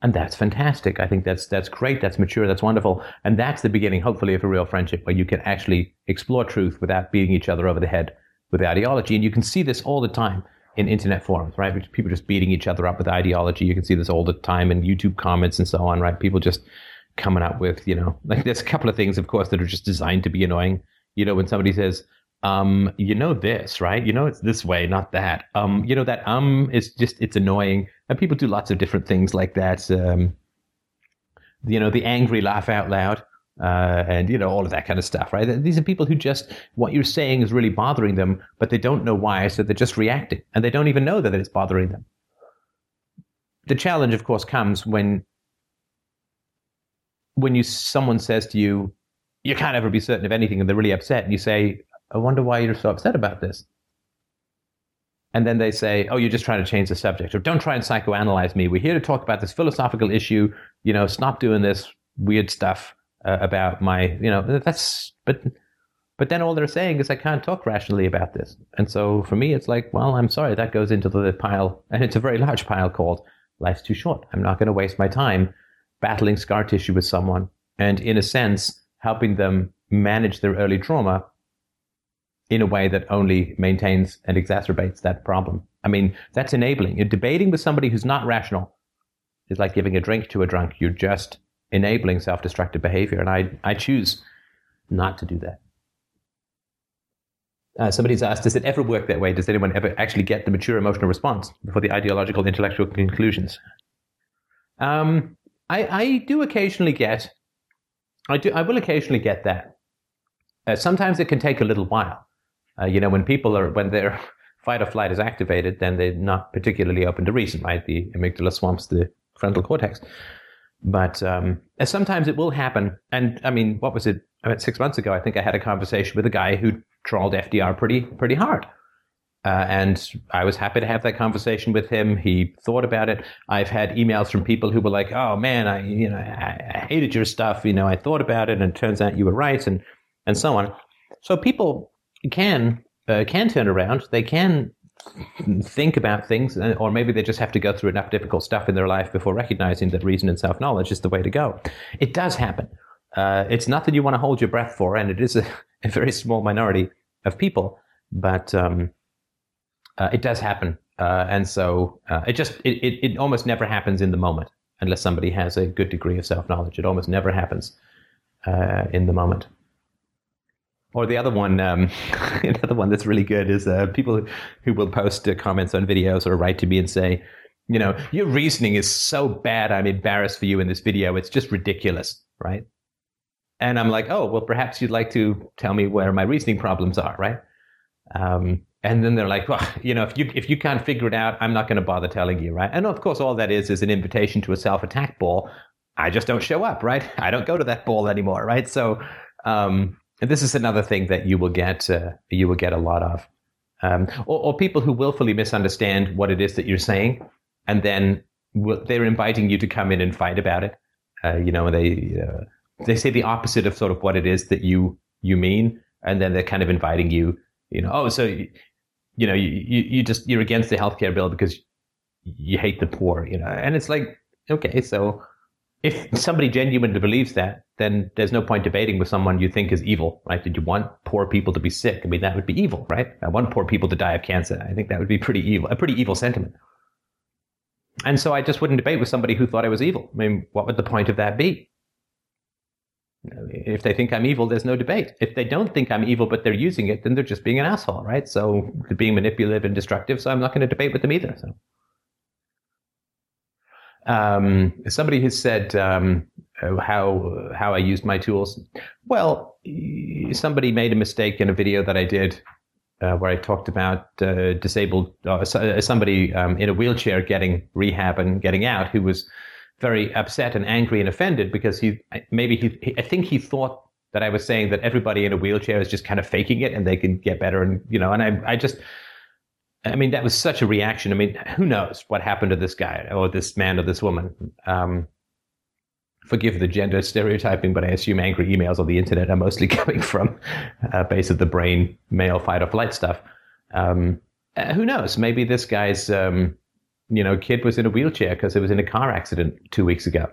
And that's fantastic. I think that's that's great. That's mature. That's wonderful. And that's the beginning, hopefully, of a real friendship where you can actually explore truth without beating each other over the head with ideology. And you can see this all the time in internet forums, right? People just beating each other up with ideology. You can see this all the time in YouTube comments and so on, right? People just coming up with, you know, like there's a couple of things, of course, that are just designed to be annoying. You know, when somebody says, um, you know this, right? You know it's this way, not that. Um, you know that um is just it's annoying, and people do lots of different things like that. Um, you know, the angry laugh out loud, uh, and you know all of that kind of stuff, right? These are people who just what you're saying is really bothering them, but they don't know why, so they're just reacting, and they don't even know that it's bothering them. The challenge, of course, comes when when you someone says to you, "You can't ever be certain of anything," and they're really upset, and you say, I wonder why you're so upset about this. And then they say, oh, you're just trying to change the subject, or don't try and psychoanalyze me. We're here to talk about this philosophical issue. You know, stop doing this weird stuff uh, about my, you know, that's, but, but then all they're saying is I can't talk rationally about this. And so for me, it's like, well, I'm sorry, that goes into the pile, and it's a very large pile called life's too short. I'm not going to waste my time battling scar tissue with someone and, in a sense, helping them manage their early trauma in a way that only maintains and exacerbates that problem. I mean, that's enabling. You're debating with somebody who's not rational is like giving a drink to a drunk. You're just enabling self destructive behavior. And I, I choose not to do that. Uh, somebody's asked, does it ever work that way? Does anyone ever actually get the mature emotional response before the ideological intellectual conclusions? Um, I, I do occasionally get, I do, I will occasionally get that. Uh, sometimes it can take a little while. Uh, you know, when people are, when their [LAUGHS] fight or flight is activated, then they're not particularly open to reason, right? The amygdala swamps the frontal cortex. But um, sometimes it will happen. And I mean, what was it? About six months ago, I think I had a conversation with a guy who trolled FDR pretty, pretty hard. Uh, and I was happy to have that conversation with him. He thought about it. I've had emails from people who were like, "Oh man, I you know I, I hated your stuff. You know, I thought about it, and it turns out you were right," and and so on. So people can uh, can turn around. They can think about things, uh, or maybe they just have to go through enough difficult stuff in their life before recognizing that reason and self knowledge is the way to go. It does happen. Uh, it's not that you want to hold your breath for, and it is a, [LAUGHS] a very small minority of people, but um, uh, it does happen. Uh, and so uh, it just it, it, it almost never happens in the moment unless somebody has a good degree of self knowledge. It almost never happens in the moment. Or the other one, um, [LAUGHS] another one that's really good is uh, people who will post uh, comments on videos or write to me and say, you know, your reasoning is so bad. I'm embarrassed for you in this video. It's just ridiculous, right? And I'm like, oh, well, perhaps you'd like to tell me where my reasoning problems are, right? Um, and then they're like, well, [LAUGHS] you know, if you if you can't figure it out, I'm not going to bother telling you, right? And of course, all that is is an invitation to a self attack ball. I just don't show up, right? [LAUGHS] I don't go to that ball anymore, right? So, um, this is another thing that you will get uh, you will get a lot of, um, or, or people who willfully misunderstand what it is that you're saying and then they're inviting you to come in and fight about it. Uh, you know, they uh, they say the opposite of sort of what it is that you you mean, and then they're kind of inviting you. You know, oh, so you know, you, you, you just you're against the healthcare bill because you hate the poor. You know, and it's like, okay, so if somebody genuinely believes that, then there's no point debating with someone you think is evil, right? Did you want poor people to be sick? I mean, that would be evil, right? I want poor people to die of cancer. I think that would be pretty evil, a pretty evil sentiment. And so I just wouldn't debate with somebody who thought I was evil. I mean, what would the point of that be? If they think I'm evil, there's no debate. If they don't think I'm evil, but they're using it, then they're just being an asshole, right? So they're being manipulative and destructive. So I'm not going to debate with them either. So. Um, somebody has said um, how how I used my tools. Well, somebody made a mistake in a video that I did uh, where I talked about uh, disabled uh, uh, somebody um, in a wheelchair getting rehab and getting out, who was very upset and angry and offended because he maybe he, I think he thought that I was saying that everybody in a wheelchair is just kind of faking it and they can get better and you know and I I just I mean that was such a reaction. I mean who knows what happened to this guy or this man or this woman. Um, forgive the gender stereotyping, but I assume angry emails on the internet are mostly [LAUGHS] coming from uh, base of the brain male fight or flight stuff. Um, uh, who knows? Maybe this guy's um, you know kid was in a wheelchair because he was in a car accident two weeks ago.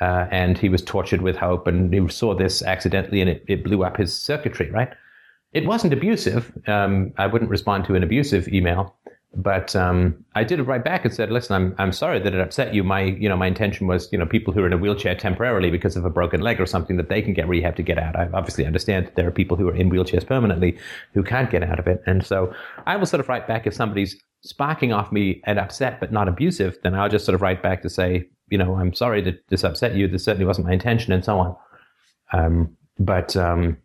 Uh, and he was tortured with hope, and he saw this accidentally, and it, it blew up his circuitry. Right? It wasn't abusive. Um, I wouldn't respond to an abusive email, but um, I did write back and said, "Listen, I'm I'm sorry that it upset you. My you know my intention was you know people who are in a wheelchair temporarily because of a broken leg or something that they can get rehab to get out. I obviously understand that there are people who are in wheelchairs permanently who can't get out of it, and so I will sort of write back if somebody's sparking off me and upset but not abusive, then I'll just sort of write back to say, you know, I'm sorry that this upset you. This certainly wasn't my intention, and so on. Um, but um,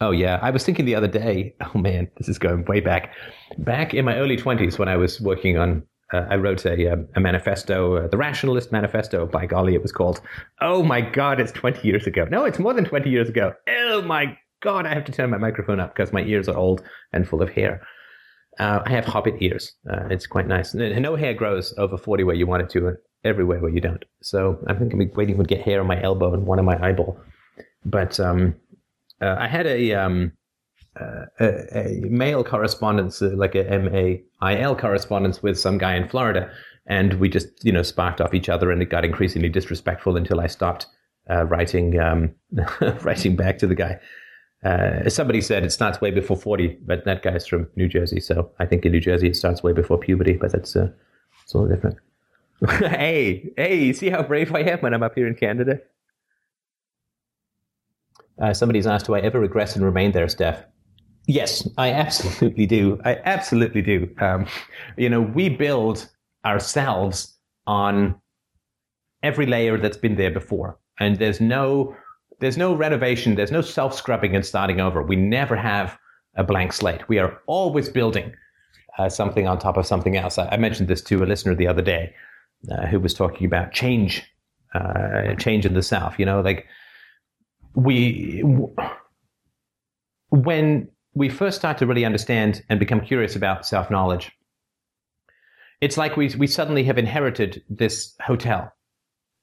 Oh yeah, I was thinking the other day. [LAUGHS] Oh man, this is going way back. Back in my early twenties, when I was working on, uh, I wrote a, um, a manifesto, uh, the Rationalist Manifesto. By golly, it was called. Oh my God, it's twenty years ago. No, it's more than twenty years ago. Oh my God, I have to turn my microphone up because my ears are old and full of hair. Uh, I have hobbit ears. Uh, it's quite nice. No hair grows over forty where you want it to, and everywhere where you don't. So I'm waiting to get hair on my elbow and one on my eyeball. But um, uh, I had a, um, uh, a, a mail correspondence, uh, like a M A I L correspondence with some guy in Florida, and we just you know sparked off each other, and it got increasingly disrespectful until I stopped uh, writing um, [LAUGHS] writing back to the guy. Uh, somebody said it starts way before 40, but that guy's from New Jersey. So I think in New Jersey it starts way before puberty, but that's uh, it's a little different. [LAUGHS] hey, hey, see how brave I am when I'm up here in Canada? Uh, somebody's asked, do I ever regress and remain there, Steph? Yes, I absolutely do. I absolutely do. Um, you know, we build ourselves on every layer that's been there before, and there's no there's no renovation, there's no self scrubbing and starting over. We never have a blank slate. We are always building uh, something on top of something else. I, I, mentioned this to a listener the other day uh, who was talking about change, uh, change in the South. You know, like we when we first start to really understand and become curious about self knowledge, it's like we we suddenly have inherited this hotel.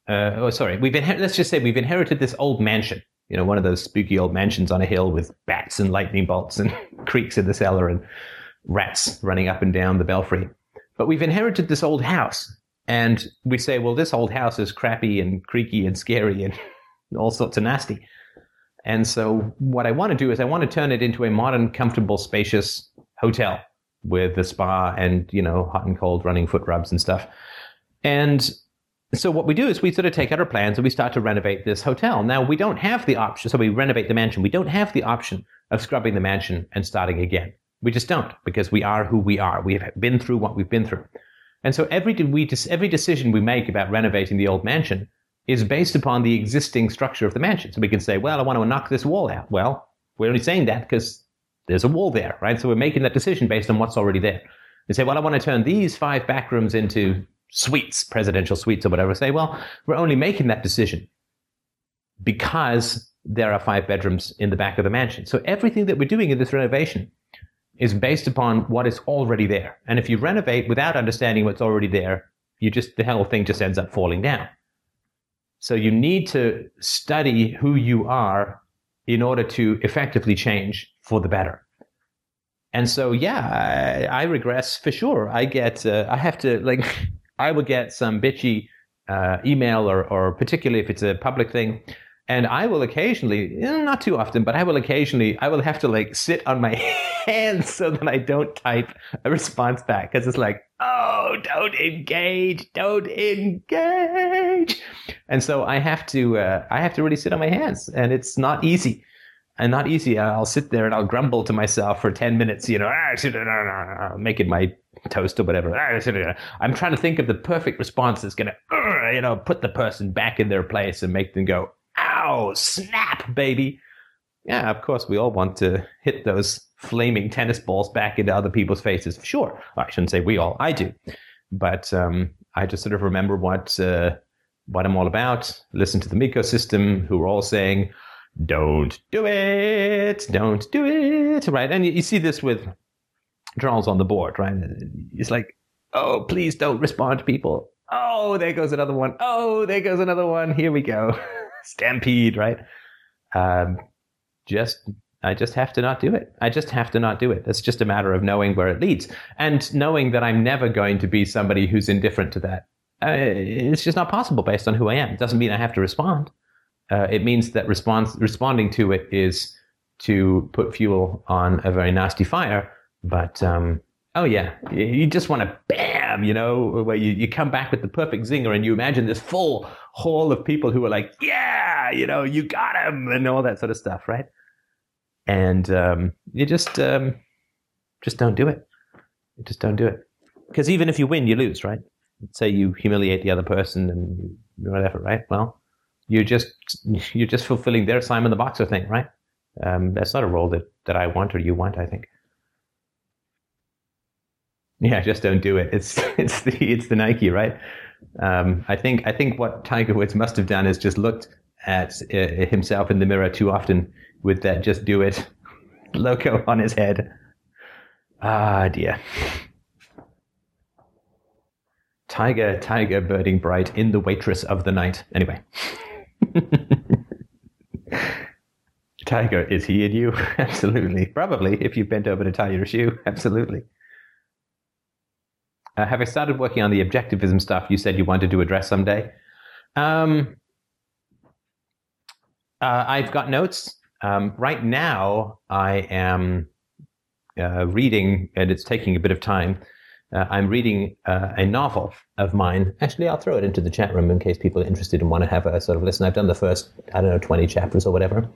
Uh, oh, sorry, we've inher- let's just say we've inherited this old mansion. You know, one of those spooky old mansions on a hill with bats and lightning bolts and [LAUGHS] creaks in the cellar and rats running up and down the belfry. But we've inherited this old house, and we say, well, this old house is crappy and creaky and scary and [LAUGHS] all sorts of nasty. And so what I want to do is I want to turn it into a modern, comfortable, spacious hotel with the spa and, you know, hot and cold running foot rubs and stuff. And so what we do is we sort of take out our plans and we start to renovate this hotel. Now we don't have the option. So we renovate the mansion. We don't have the option of scrubbing the mansion and starting again. We just don't because we are who we are. We have been through what we've been through. And so every we every decision we make about renovating the old mansion is mm-hmm. based upon the existing structure of the mansion. So we can say, well, I want to knock this wall out. Well, we're only saying that because there's a wall there, right? So we're making that decision based on what's already there. We say, well, I want to turn these five back rooms into suites, presidential suites or whatever. Say, well, we're only making that decision because there are five bedrooms in the back of the mansion. So everything that we're doing in this renovation is based upon what is already there. And if you renovate without understanding what's already there, you just the whole thing just ends up falling down. So you need to study who you are in order to effectively change for the better. And so, yeah, I, I regress for sure. I get, uh, I have to like, [LAUGHS] I will get some bitchy uh, email or, or particularly if it's a public thing. And I will occasionally, eh, not too often, but I will occasionally, I will have to like sit on my [LAUGHS] hands so that I don't type a response back because it's like, oh, don't engage, don't engage. And so I have to, uh, I have to really sit on my hands, and it's not easy. And not easy. I'll sit there and I'll grumble to myself for ten minutes, you know, ah, making my toast or whatever. Ah, I'm trying to think of the perfect response that's going to, you know, put the person back in their place and make them go, ow, snap, baby. Yeah, of course, we all want to hit those flaming tennis balls back into other people's faces. Sure, I shouldn't say we all. I do, but um, I just sort of remember what uh, what I'm all about. Listen to the Miko system, who are all saying, "Don't do it, don't do it." Right, and you, you see this with Charles on the board, right? It's like, "Oh, please don't respond to people." Oh, there goes another one. Oh, there goes another one. Here we go. [LAUGHS] Stampede, right? Um, just I just have to not do it. I just have to not do it. It's just a matter of knowing where it leads and knowing that I'm never going to be somebody who's indifferent to that. Uh, it's just not possible based on who I am. It doesn't mean I have to respond. Uh, it means that response, responding to it is to put fuel on a very nasty fire. But um, oh yeah, you just want to bam, you know, where you, you come back with the perfect zinger and you imagine this full hall of people who are like, yeah, you know, you got him and all that sort of stuff, right? and um, you just um, just don't do it. You just don't do it because even if you win, you lose, right? Say you humiliate the other person and whatever, right? Well, you're just [LAUGHS] you're just fulfilling their Simon the Boxer thing, right? Um, that's not a role that that I want or you want. I think. Yeah, just don't do it. It's [LAUGHS] it's the it's the Nike, right? Um, I think I think what Tiger Woods must have done is just looked at uh, himself in the mirror too often with that just do it [LAUGHS] logo on his head. Ah, dear. Tiger, tiger, birding bright in the waitress of the night. Anyway. [LAUGHS] tiger, is he in you? [LAUGHS] Absolutely. Probably, if you bent over to tie your shoe. Absolutely. Uh, have I started working on the objectivism stuff you said you wanted to address someday? Um, uh, I've got notes. Um, right now, I am uh, reading, and it's taking a bit of time. Uh, I'm reading uh, a novel of mine. Actually, I'll throw it into the chat room in case people are interested and want to have a sort of listen. I've done the first, I don't know, 20 chapters or whatever.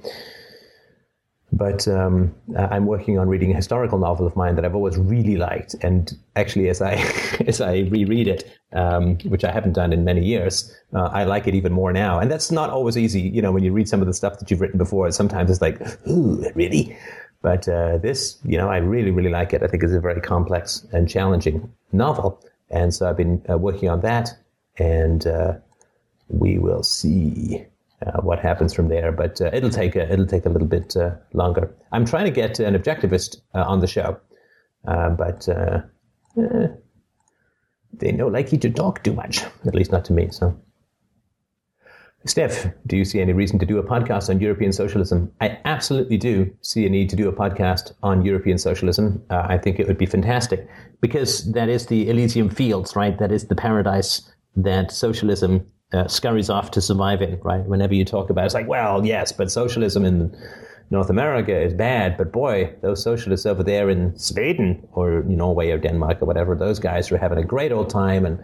But um, uh, I'm working on reading a historical novel of mine that I've always really liked. And actually, as I [LAUGHS] as I reread it, um, which I haven't done in many years, uh, I like it even more now. And that's not always easy. You know, when you read some of the stuff that you've written before, sometimes it's like, ooh, really? But uh, this, you know, I really, really like it. I think it's a very complex and challenging novel. And so I've been uh, working on that. And uh, we will see uh, what happens from there. But uh, it'll take a, it'll take a little bit uh, longer. I'm trying to get an objectivist uh, on the show, uh, but uh, they know likey to talk too much. At least not to me. So. Steph, do you see any reason to do a podcast on European socialism? I absolutely do see a need to do a podcast on European socialism. I think it would be fantastic because that is the Elysium fields, right? That is the paradise that socialism uh, scurries off to survive it, right? Whenever you talk about it, it's like, well, yes, but socialism in North America is bad, but boy, those socialists over there in Sweden or Norway or Denmark or whatever, those guys are having a great old time and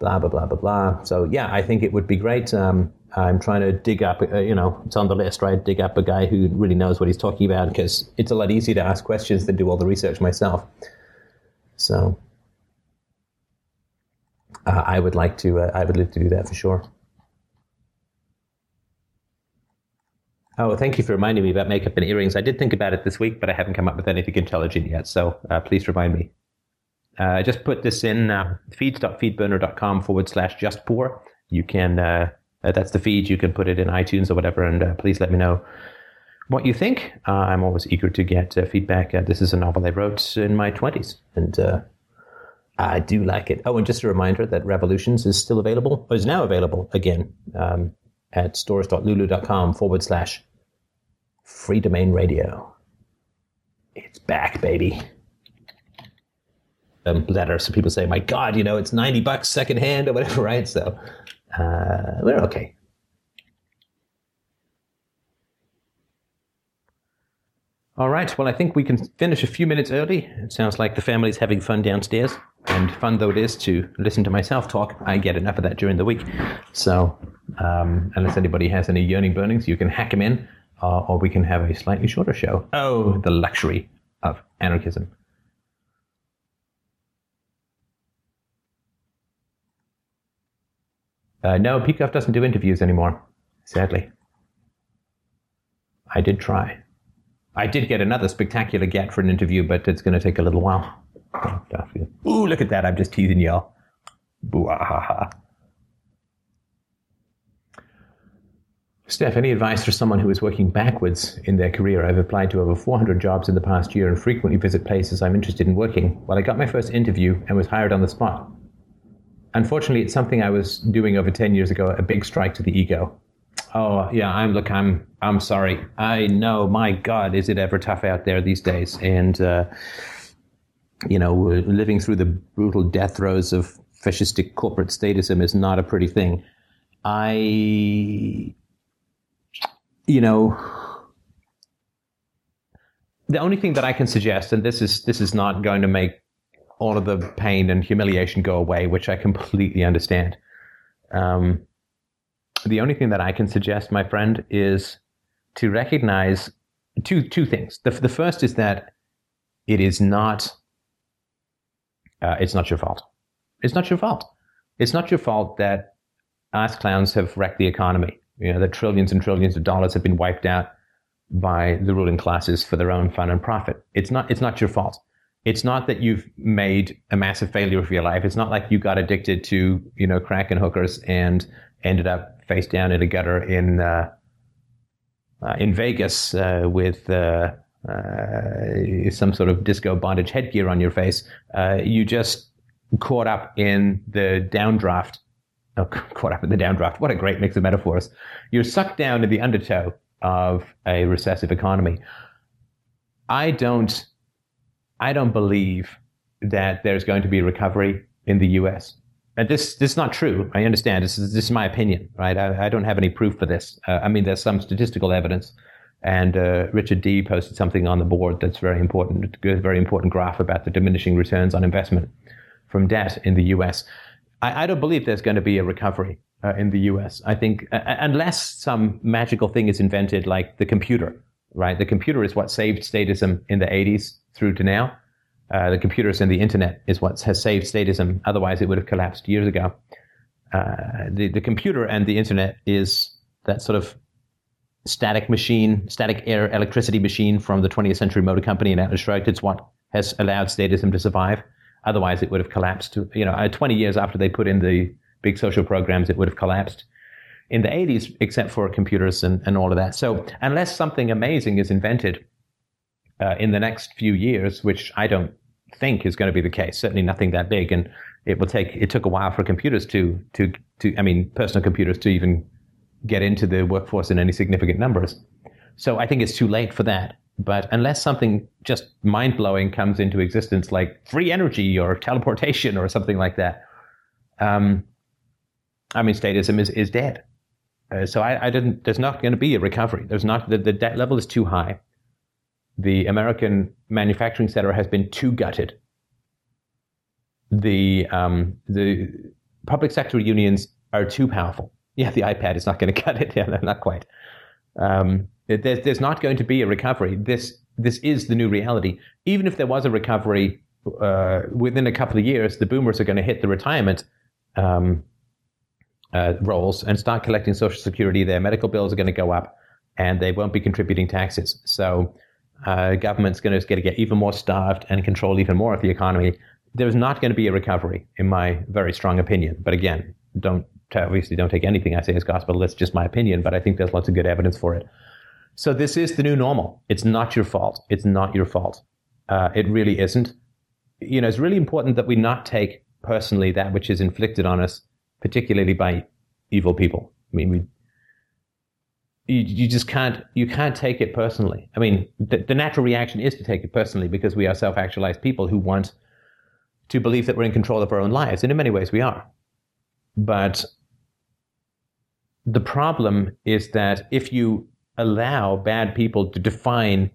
blah blah blah blah blah. So yeah, I think it would be great. Um, I'm trying to dig up, uh, you know, it's on the list, right? Dig up a guy who really knows what he's talking about because it's a lot easier to ask questions than do all the research myself. So uh, I would like to, uh, I would like to do that for sure. Oh, thank you for reminding me about makeup and earrings. I did think about it this week, but I haven't come up with anything intelligent yet. So uh, please remind me. Uh, just put this in uh, feeds.feedburner.com forward slash just poor. You can, uh, uh, that's the feed. You can put it in iTunes or whatever, and please let me know what you think. I'm always eager to get feedback. This is a novel I wrote in my 20s, and I do like it. Oh, and just a reminder that Revolutions is still available, or is now available again um, at stores.lulu.com forward slash free domain radio. It's back, baby um, letter. So people say, "My God, you know, it's ninety bucks secondhand or whatever," [LAUGHS] right? So uh, we're okay. All right. Well, I think we can finish a few minutes early. It sounds like the family's having fun downstairs, and fun though it is to listen to myself talk, I get enough of that during the week. So, um, unless anybody has any yearning burnings, you can hack them in, uh, or we can have a slightly shorter show. Oh, the luxury of anarchism. Uh, no, Peacock doesn't do interviews anymore, sadly. I did try. I did get another spectacular get for an interview, but it's going to take a little while. Ooh, look at that. I'm just teasing y'all. Boo, ha, ha. Steph, any advice for someone who is working backwards in their career? I've applied to over 400 jobs in the past year and frequently visit places I'm interested in working. Well, I got my first interview and was hired on the spot. Unfortunately, it's something I was doing over 10 years ago, a big strike to the ego. Oh, yeah, I'm, look, I'm, I'm sorry. I know, my God, is it ever tough out there these days? And, uh, you know, living through the brutal death throes of fascistic corporate statism is not a pretty thing. I, you know, the only thing that I can suggest, and this is this is not going to make all of the pain and humiliation go away, which I completely understand. Um, the only thing that I can suggest, my friend, is to recognize two two things. The, the first is that it is not uh, it's not your fault. It's not your fault. It's not your fault that ass clowns have wrecked the economy. You know that trillions and trillions of dollars have been wiped out by the ruling classes for their own fun and profit. It's not. It's not your fault it's not that you've made a massive failure of your life. It's not like you got addicted to, you know, crack and hookers and ended up face down in a gutter in uh, uh, in Vegas uh, with uh, uh, some sort of disco bondage headgear on your face. Uh, you just caught up in the downdraft. Oh, [LAUGHS] caught up in the downdraft. What a great mix of metaphors. You're sucked down in the undertow of a recessive economy. I don't I don't believe that there's going to be recovery in the U.S. And this, this is not true. I understand. This is, this is my opinion, right? I, I don't have any proof for this. Uh, I mean, there's some statistical evidence. And uh, Richard D posted something on the board that's very important, a very important graph about the diminishing returns on investment from debt in the U.S. I, I don't believe there's going to be a recovery uh, in the U.S. I think uh, unless some magical thing is invented, like the computer, right? The computer is what saved statism in the 80s through to now. Uh, the computers and the internet is what has saved statism. Otherwise, it would have collapsed years ago. Uh, the, the computer and the internet is that sort of static machine, static air electricity machine from the 20th Century Motor Company and Atlas Shrugged. It's what has allowed statism to survive. Otherwise, it would have collapsed. You know, uh, 20 years after they put in the big social programs, it would have collapsed in the 80s, except for computers and, and all of that. So, unless something amazing is invented uh, in the next few years, which I don't think is going to be the case. Certainly nothing that big, and it will take. It took a while for computers to to to. I mean, personal computers to even get into the workforce in any significant numbers. So I think it's too late for that. But unless something just mind blowing comes into existence, like free energy or teleportation or something like that, um, I mean, statism is is dead. Uh, so I, I, didn't. There's not going to be a recovery. There's not. The, the debt level is too high the American manufacturing sector has been too gutted. The um, the public sector unions are too powerful. Yeah, the iPad is not going [LAUGHS] to cut it. Yeah, not quite. Um, there's, there's not going to be a recovery. This this is the new reality. Even if there was a recovery uh, within a couple of years, the boomers are going to hit the retirement um, uh, roles and start collecting Social Security. Their medical bills are going to go up, and they won't be contributing taxes. So, uh, government's going to get even more starved and control even more of the economy. There's not going to be a recovery, in my very strong opinion. But again, don't obviously don't take anything I say as gospel. That's just my opinion. But I think there's lots of good evidence for it. So this is the new normal. It's not your fault. It's not your fault. Uh, it really isn't. You know, it's really important that we not take personally that which is inflicted on us, particularly by evil people. I mean, we, you, you just can't you can't take it personally. I mean, the, the natural reaction is to take it personally because we are self-actualized people who want to believe that we're in control of our own lives, and in many ways we are. But the problem is that if you allow bad people to define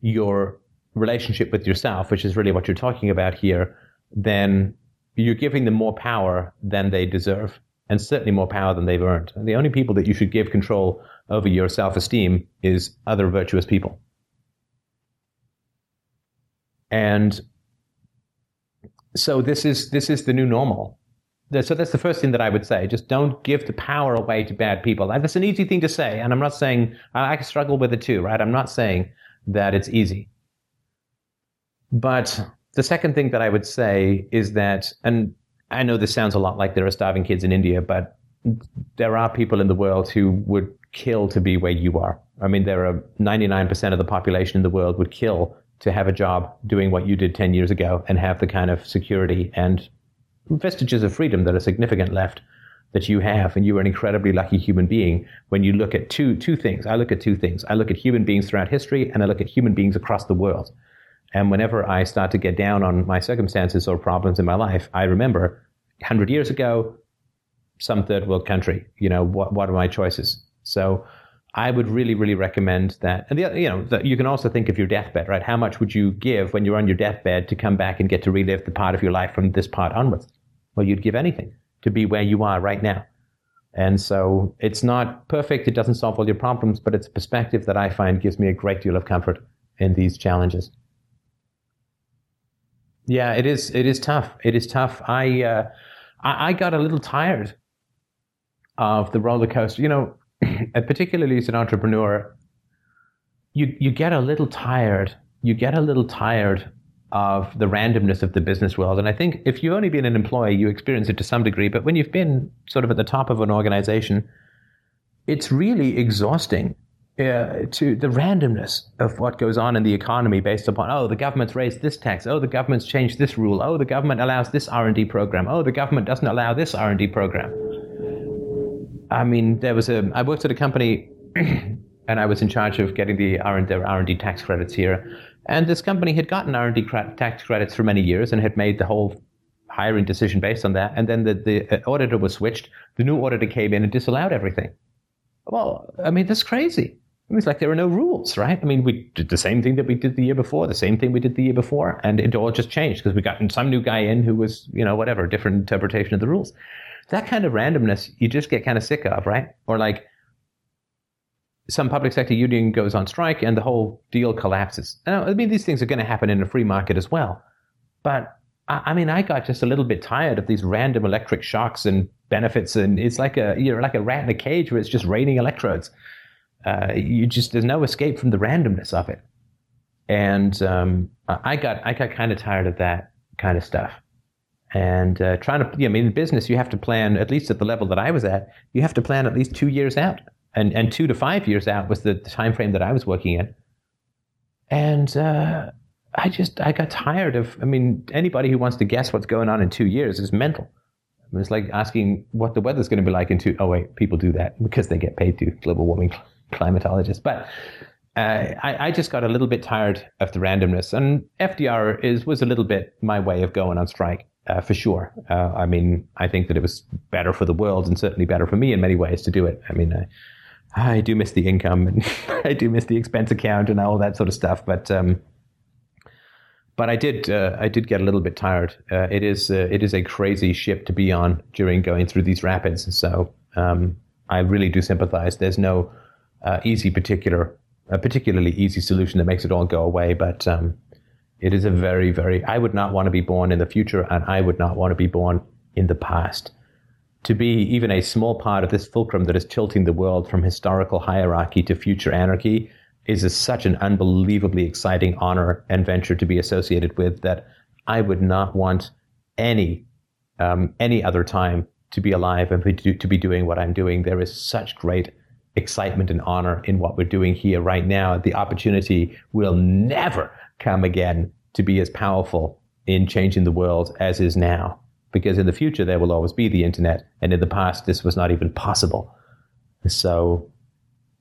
your relationship with yourself, which is really what you're talking about here, then you're giving them more power than they deserve, and certainly more power than they've earned. And the only people that you should give control over your self esteem is other virtuous people. And so this is this is the new normal so that's the first thing that I would say. Just don't give the power away to bad people. That's an easy thing to say, and I'm not saying I struggle with it too, right? I'm not saying that it's easy. But the second thing that I would say is that, and I know this sounds a lot like there are starving kids in India, but there are people in the world who would kill to be where you are. I mean, there are 99% of the population in the world would kill to have a job doing what you did 10 years ago and have the kind of security and vestiges of freedom that are significant left that you have, and you are an incredibly lucky human being when you look at two two things. I look at two things. I look at human beings throughout history, and I look at human beings across the world. And whenever I start to get down on my circumstances or problems in my life, I remember 100 years ago, some third world country. You know, what what are my choices? So I would really, really recommend that. And the, you know, the, you can also think of your deathbed, right? How much would you give when you're on your deathbed to come back and get to relive the part of your life from this part onwards? Well, you'd give anything to be where you are right now. And so it's not perfect. It doesn't solve all your problems, but it's a perspective that I find gives me a great deal of comfort in these challenges. Yeah, it is. It is tough. It is tough. I, uh, I, I got a little tired of the roller coaster. You know, [CLEARS THROAT] particularly as an entrepreneur, you you get a little tired. You get a little tired of the randomness of the business world. And I think if you've only been an employee, you experience it to some degree. But when you've been sort of at the top of an organization, it's really exhausting uh, to the randomness of what goes on in the economy based upon oh the government's raised this tax oh the government's changed this rule oh the government allows this r&d program oh the government doesn't allow this r&d program I mean, there was a. I worked at a company, [CLEARS THROAT] and I was in charge of getting the R and R and D tax credits here. And this company had gotten R and D tax credits for many years and had made the whole hiring decision based on that. And then the, the uh, auditor was switched. The new auditor came in and disallowed everything. Well, I mean, that's crazy. It was like there are no rules, right? I mean, we did the same thing that we did the year before, the same thing we did the year before, and it all just changed because we got some new guy in who was, you know, whatever, different interpretation of the rules that kind of randomness you just get kind of sick of, right? Or like some public sector union goes on strike and the whole deal collapses. I mean, these things are going to happen in a free market as well. But I, I mean, I got just a little bit tired of these random electric shocks and benefits, and it's like a you're like a rat in a cage where it's just raining electrodes. Uh, you just there's no escape from the randomness of it, and um, I got I got kind of tired of that kind of stuff and uh, trying to, I mean, in business, you have to plan, at least at the level that I was at, you have to plan at least two years out. And, and two to five years out was the, the time frame that I was working in. And uh, I just, I got tired of, I mean, anybody who wants to guess what's going on in two years is mental. I mean, it's like asking what the weather's going to be like in two. Oh, wait, people do that because they get paid to global warming climatologists. But uh, I, I, just got a little bit tired of the randomness, and FDR is was a little bit my way of going on strike uh, for sure. Uh, I mean, I think that it was better for the world and certainly better for me in many ways to do it. I mean, I, I do miss the income and [LAUGHS] I do miss the expense account and all that sort of stuff. But um, but I did uh, I did get a little bit tired. Uh, it is uh, it is a crazy ship to be on during going through these rapids. So um, I really do sympathize. There's no uh, easy particular a particularly easy solution that makes it all go away, but um, it is a very very. I would not want to be born in the future, and I would not want to be born in the past. To be even a small part of this fulcrum that is tilting the world from historical hierarchy to future anarchy is a, such an unbelievably exciting honor and venture to be associated with that I would not want any um, any other time to be alive and to, to be doing what I'm doing. There is such great excitement and honor in what we're doing here right now. The opportunity will never come again to be as powerful in changing the world as is now. Because in the future, there will always be the internet. And in the past, this was not even possible. So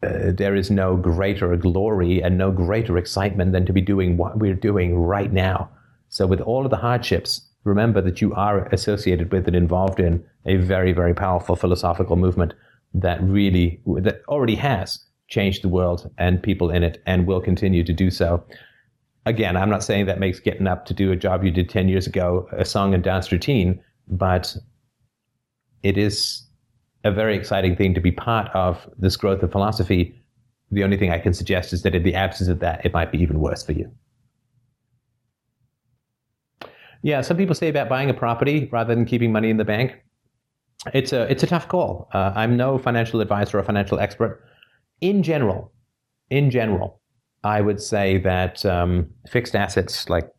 uh, there is no greater glory and no greater excitement than to be doing what we're doing right now. So, with all of the hardships, remember that you are associated with and involved in a very, very powerful philosophical movement that really, that already has changed the world and people in it and will continue to do so. Again, I'm not saying that makes getting up to do a job you did 10 years ago a song and dance routine, but it is a very exciting thing to be part of this growth of philosophy. The only thing I can suggest is that in the absence of that, it might be even worse for you. Yeah, some people say about buying a property rather than keeping money in the bank. It's a it's a tough call. Uh, I'm no financial advisor or financial expert. In general, in general, I would say that um, fixed assets like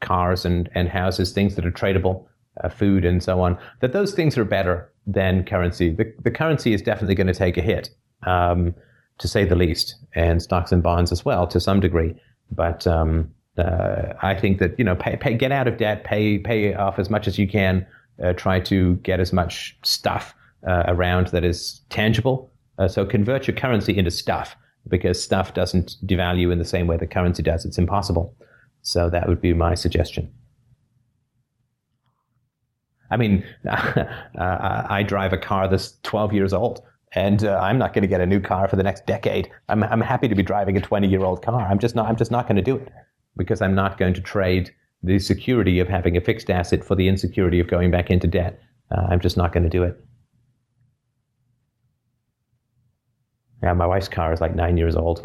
cars and, and houses, things that are tradable, uh, food and so on, that those things are better than currency. The, the currency is definitely going to take a hit, um, to say the least, and stocks and bonds as well to some degree. But um, uh, I think that you know, pay, pay, get out of debt, pay pay off as much as you can, uh, try to get as much stuff uh, around that is tangible. Uh, so convert your currency into stuff because stuff doesn't devalue in the same way that currency does. It's impossible. So that would be my suggestion. I mean, [LAUGHS] I drive a car that's 12 years old, and uh, I'm not going to get a new car for the next decade. I'm, I'm happy to be driving a 20 year old car. I'm just not. I'm just not going to do it because I'm not going to trade the security of having a fixed asset for the insecurity of going back into debt. Uh, I'm just not going to do it. Yeah, my wife's car is like nine years old.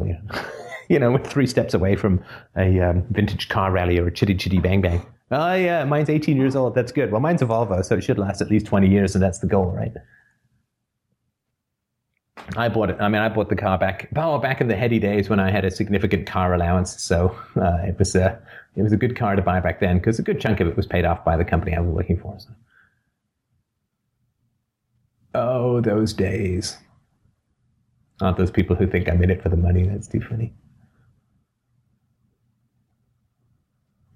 [LAUGHS] you know, we're three steps away from a um, vintage car rally or a chitty chitty bang bang. Oh, yeah, mine's 18 years old. That's good. Well, mine's a Volvo, so it should last at least 20 years, and that's the goal, right? I bought it. I mean, I bought the car back, oh, back in the heady days when I had a significant car allowance. So uh, it was a, it was a good car to buy back then because a good chunk of it was paid off by the company I was working for. So. Oh, those days. Aren't those people who think I'm in it for the money? That's too funny.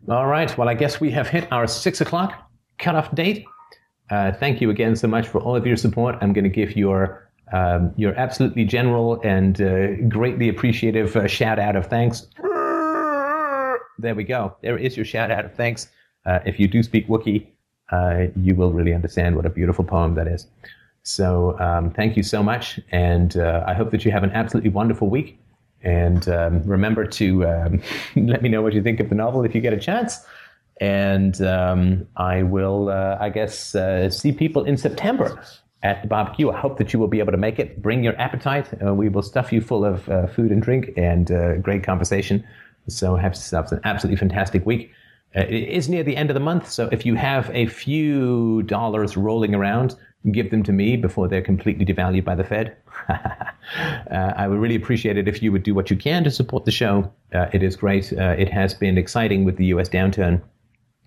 All right. Well, I guess we have hit our six o'clock cutoff date. Uh, thank you again so much for all of your support. I'm going to give your um, your absolutely general and uh, greatly appreciative uh, shout out of thanks. There we go. There is your shout out of thanks. Uh, if you do speak Wookiee, uh, you will really understand what a beautiful poem that is. So um, thank you so much, and uh, I hope that you have an absolutely wonderful week. And um, remember to um, [LAUGHS] let me know what you think of the novel if you get a chance. And um, I will, uh, I guess, uh, see people in September at the barbecue. I hope that you will be able to make it. Bring your appetite. Uh, we will stuff you full of uh, food and drink and uh, great conversation. So have yourself an absolutely fantastic week. It is near the end of the month, so if you have a few dollars rolling around, give them to me before they're completely devalued by the Fed. [LAUGHS] uh, I would really appreciate it if you would do what you can to support the show. Uh, it is great. Uh, it has been exciting with the U.S. downturn.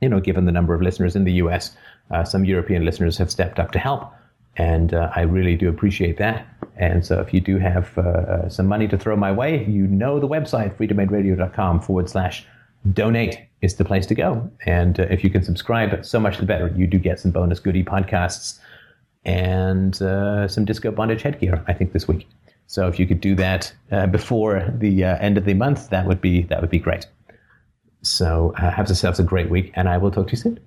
You know, given the number of listeners in the U.S., uh, some European listeners have stepped up to help, and uh, I really do appreciate that. And so, if you do have uh, some money to throw my way, you know the website freedomainradio.com forward slash donate is the place to go. And if you can subscribe, so much the better. You do get some bonus goodie podcasts and uh, some disco bondage headgear. I think this week. So if you could do that uh, before the uh, end of the month, that would be that would be great. So uh, have yourselves a great week, and I will talk to you soon.